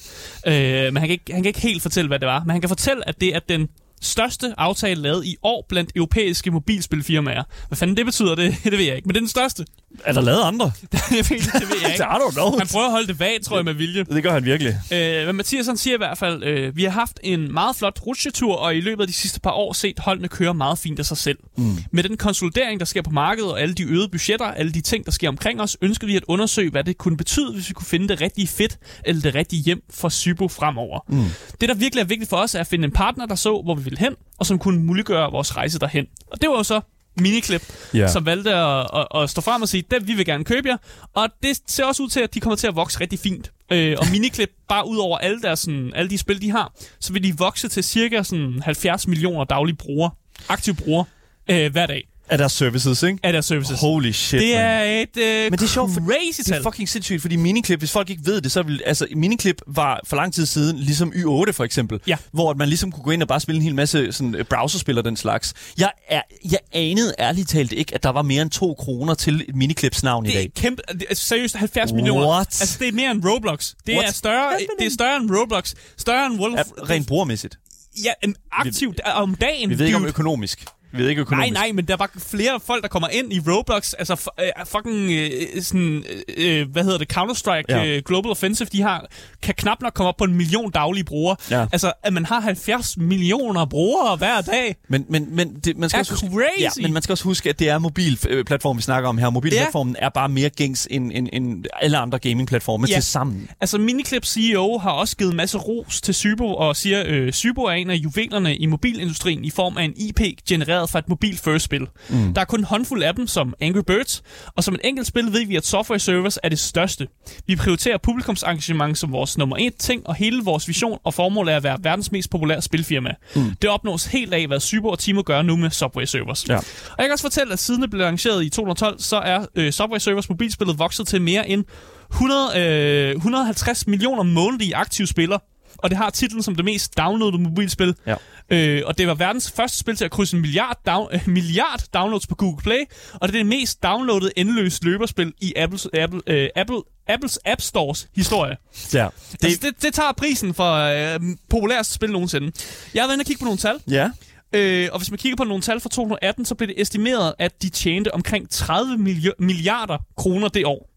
Øh, men han kan, ikke, han kan ikke helt fortælle, hvad det var. Men han kan fortælle, at det er den største aftale lavet i år blandt europæiske mobilspilfirmaer. Hvad fanden det betyder, det, det ved jeg ikke. Men det er den største. Er der lavet andre? det ved jeg ikke. Han prøver at holde det vagt, tror jeg, med vilje. Det gør han virkelig. Øh, men Mathias han siger i hvert fald, øh, vi har haft en meget flot rutsjetur, og i løbet af de sidste par år set holdene køre meget fint af sig selv. Mm. Med den konsolidering, der sker på markedet, og alle de øgede budgetter, alle de ting, der sker omkring os, ønsker vi at undersøge, hvad det kunne betyde, hvis vi kunne finde det rigtige fedt, eller det rigtige hjem for Sybo fremover. Mm. Det, der virkelig er vigtigt for os, er at finde en partner, der så, hvor vi vil hen, og som kunne muliggøre vores rejse derhen. Og det var jo så Miniclip, Ja. som valgte at, at, at stå frem og sige, det vi vil gerne købe jer. Og det ser også ud til, at de kommer til at vokse rigtig fint. Øh, og Miniclip, bare ud over alle, deres, sådan, alle de spil, de har, så vil de vokse til cirka sådan 70 millioner daglige brugere, aktive brugere, øh, hver dag Af deres services, ikke? af deres services. Holy shit, det man. er et øh, Men det er sjovt, for crazy Det er fucking sindssygt, fordi Miniclip, hvis folk ikke ved det, så vil... Altså, Miniclip var for lang tid siden, ligesom Y8 for eksempel, Ja. hvor at man ligesom kunne gå ind og bare spille en hel masse sådan, øh, browserspil og den slags. Jeg, er, jeg anede ærligt talt ikke, at der var mere end to kroner til et Miniclips navn i Det er dag. kæmpe, det er seriøst 70 millioner. What? Altså, det er mere end Roblox. Det What? er større, det er større end Roblox. Større end Wolf. Er, rent brugermæssigt. Ja, aktivt om dagen. Vi ved ikke om dude. økonomisk. Ved ikke Nej, økonomisk. nej, men der var flere folk, der kommer ind i Roblox. Altså, øh, fucking, øh, sådan, øh, hvad hedder det, Counter-Strike Ja. øh, Global Offensive, de har, kan knap nok komme op på en million daglige brugere. Ja. Altså, at man har 70 millioner brugere hver dag. Men, men, men det, man skal Er også huske, crazy. Ja, men man skal også huske, at det er mobilplatform, vi snakker om her. Mobilplatformen er bare mere gængs end, end, end alle andre gamingplatforme Ja. til sammen. Altså, Miniclip CEO har også givet masse ros til Sybo, og siger, øh, Sybo er en af juvelerne i mobilindustrien i form af en IP-genereret inspireret fra et mobil first spil. Mm. Der er kun en håndfuld af dem, som Angry Birds, og som et enkelt spil ved vi, at software servers er det største. Vi prioriterer publikumsengagement som vores nummer et ting, og hele vores vision og formål er at være verdens mest populære spilfirma. Mm. Det opnås helt af, hvad Sybo og Timo gør nu med Subway Servers. Ja. Og jeg kan også fortælle, at siden det blev lanceret i 2012, så er øh, Subway Servers mobilspillet vokset til mere end 100, øh, 150 millioner månedlige aktive spillere. Og det har titlen som det mest downloadede mobilspil. Ja. Øh, og det var verdens første spil til at krydse en milliard, down, øh, milliard downloads på Google Play. Og det er det mest downloadede endeløse løberspil i Apples, Apple, øh, Apple, Apples App Stores historie. Ja. Det, altså, det, det tager prisen for øh, populærste spil nogensinde. Jeg har været inde og kigge på nogle tal. Ja. Øh, og hvis man kigger på nogle tal fra 2018, så blev det estimeret, at de tjente omkring 30 milli- milliarder kroner det år.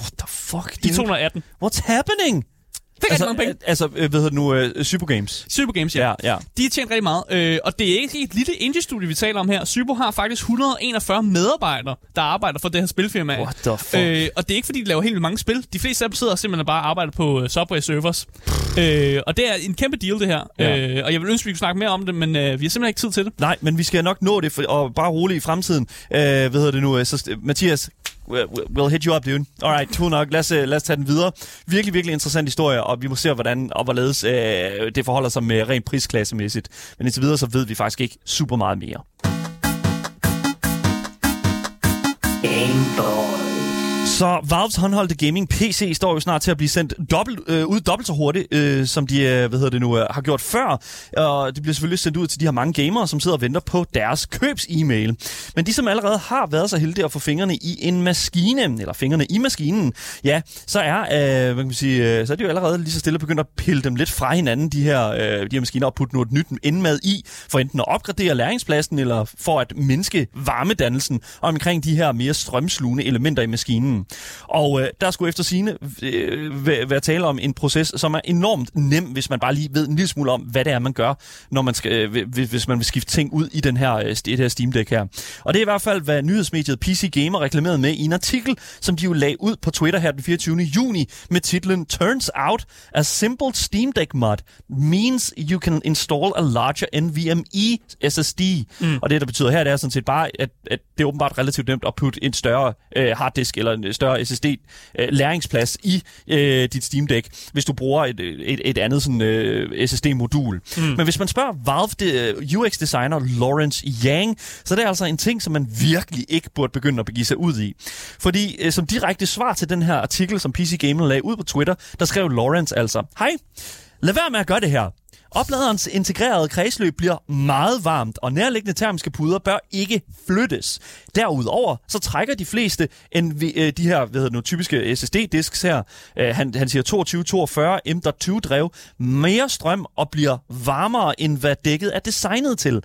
What the fuck, I dude? 2018. What's happening? Er Altså, rigtig mange penge. øh, altså, øh, hvad hedder det nu? Uh, Super Games. Super Games, ja. Ja, ja. De har tjent rigtig meget. Øh, og det er ikke et lille indie-studie, vi taler om her. Sybo har faktisk 141 medarbejdere, der arbejder for det her spilfirma. What the fuck? Øh, og det er ikke, fordi de laver helt vildt mange spil. De fleste af dem sidder simpelthen bare og arbejder på uh, Subway servers. øh, og det er en kæmpe deal, det her. Ja. Øh, og jeg vil ønske, vi kunne snakke mere om det, men øh, vi har simpelthen ikke tid til det. Nej, men vi skal nok nå det, for, og bare roligt i fremtiden. Uh, hvad hedder det nu? øh, Så, øh, Mathias, we'll hit you up, dude. Alright, cool nok. Lad os, øh, lad os tage den videre. Virkelig, virkelig interessant historie, og vi må se, hvordan og hvorledes øh, det forholder sig med rent prisklassemæssigt. Men indtil videre, så ved vi faktisk ikke super meget mere. Så Valves håndholdte gaming PC står jo snart til at blive sendt dobbelt, øh, ud dobbelt så hurtigt, øh, som de øh, hvad hedder det nu, øh, har gjort før. Og det bliver selvfølgelig sendt ud til de her mange gamere, som sidder og venter på deres købs-e-mail. Men de, som allerede har været så heldige at få fingrene i en maskine, eller fingrene i maskinen, ja, så er, øh, hvad kan man sige, øh, så er de jo allerede lige så stille begyndt at pille dem lidt fra hinanden, de her, øh, de her maskiner, og putte noget nyt indmad i, for enten at opgradere læringspladsen, eller for at mindske varmedannelsen omkring de her mere strømslugende elementer i maskinen. Og øh, der skulle efter sine øh, væ- være tale om en proces, som er enormt nem, hvis man bare lige ved en lille smule om, hvad det er, man gør, når man skal, øh, hvi- hvis man vil skifte ting ud i den her, øh, det her Steam Deck her. Og det er i hvert fald, hvad nyhedsmediet PC Gamer reklamerede med i en artikel, som de jo lagde ud på Twitter her den 24. juni med titlen Turns out a simple Steam Deck mod means you can install a larger NVMe SSD. Mm. Og det, der betyder her, det er sådan set bare, at, at det er åbenbart relativt nemt at putte en større øh, harddisk eller en større SSD-læringsplads i øh, dit Steam Deck, hvis du bruger et, et, et andet sådan, øh, SSD-modul. Mm. Men hvis man spørger Valve uh, UX-designer Lawrence Yang, så det er altså en ting, som man virkelig ikke burde begynde at begive sig ud i. Fordi øh, som direkte svar til den her artikel, som PC Gamer lagde ud på Twitter, der skrev Lawrence altså, Hej, lad være med at gøre det her. Opladerens integrerede kredsløb bliver meget varmt, og nærliggende termiske puder bør ikke flyttes. Derudover så trækker de fleste en, øh, de her hvad hedder det nu, typiske SSD-disks her, øh, han, han siger 2242 M.2 drev, mere strøm og bliver varmere end hvad dækket er designet til.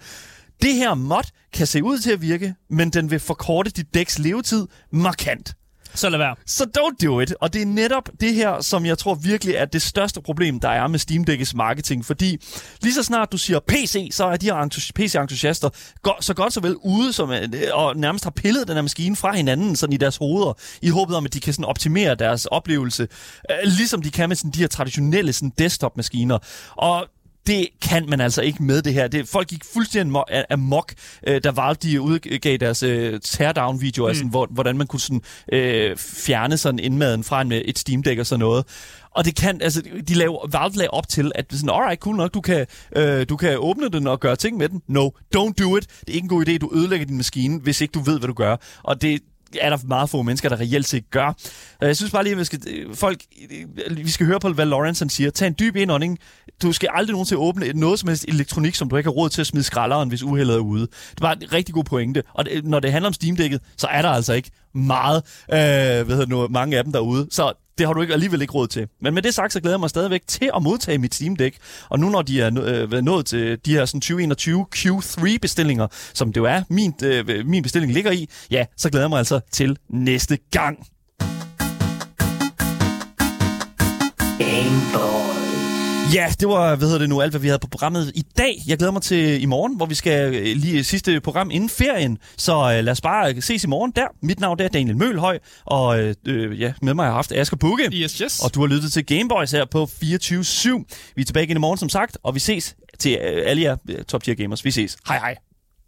Det her mod kan se ud til at virke, men den vil forkorte dit dæks levetid markant. Så lad være. Så don't do it. Og det er netop det her, som jeg tror virkelig er det største problem, der er med Steam Deck's marketing. Fordi lige så snart du siger PC, så er de her PC-entusiaster go- så godt så vel ude, som, øh, og nærmest har pillet den her maskine fra hinanden sådan i deres hoveder, i håbet om, at de kan sådan optimere deres oplevelse, øh, ligesom de kan med sådan de her traditionelle sådan desktop-maskiner. Og det kan man altså ikke med det her. Det, folk gik fuldstændig amok, øh, da Valve de udgav deres øh, teardown-videoer, mm. sådan, hvor, hvordan man kunne sådan, øh, fjerne sådan indmaden fra en, med et Steam Deck og sådan noget. Og det kan, altså, de laver, Valve lagde op til, at sådan, alright, cool nok, du kan, øh, du kan åbne den og gøre ting med den. No, don't do it. Det er ikke en god idé, du ødelægger din maskine, hvis ikke du ved, hvad du gør. Og det, er der meget få mennesker, der reelt set gør. Øh, jeg synes bare lige, at vi skal, øh, folk, øh, vi skal høre på, hvad Lawrence han siger. Tag en dyb indånding. Du skal aldrig nogensinde åbne noget som helst elektronik, som du ikke har råd til at smide skralderen, hvis uheldet er ude. Det var en rigtig god pointe. Og det, når det handler om Steam-dækket, så er der altså ikke meget, øh, hvad hedder det nu, mange af dem derude. Så det har du ikke, alligevel ikke råd til. Men med det sagt, så glæder jeg mig stadigvæk til at modtage mit Steam Deck. Og nu når de er øh, nået til de her sådan 2021 Q3-bestillinger, som det jo er, min, øh, øh, min bestilling ligger i, ja, så glæder jeg mig altså til næste gang. Ja, det var, hvad hedder det nu, alt hvad vi havde på programmet i dag. Jeg glæder mig til i morgen, hvor vi skal øh, lige sidste program inden ferien. Så øh, lad os bare øh, ses i morgen der. Mit navn er Daniel Mølhøj, og øh, øh, ja, med mig har jeg haft Asger Bukke. Yes, yes. Og du har lyttet til Gameboys her på 24-7. Vi er tilbage igen i morgen, som sagt, og vi ses til øh, alle jer øh, top tier gamers. Vi ses. Hej hej.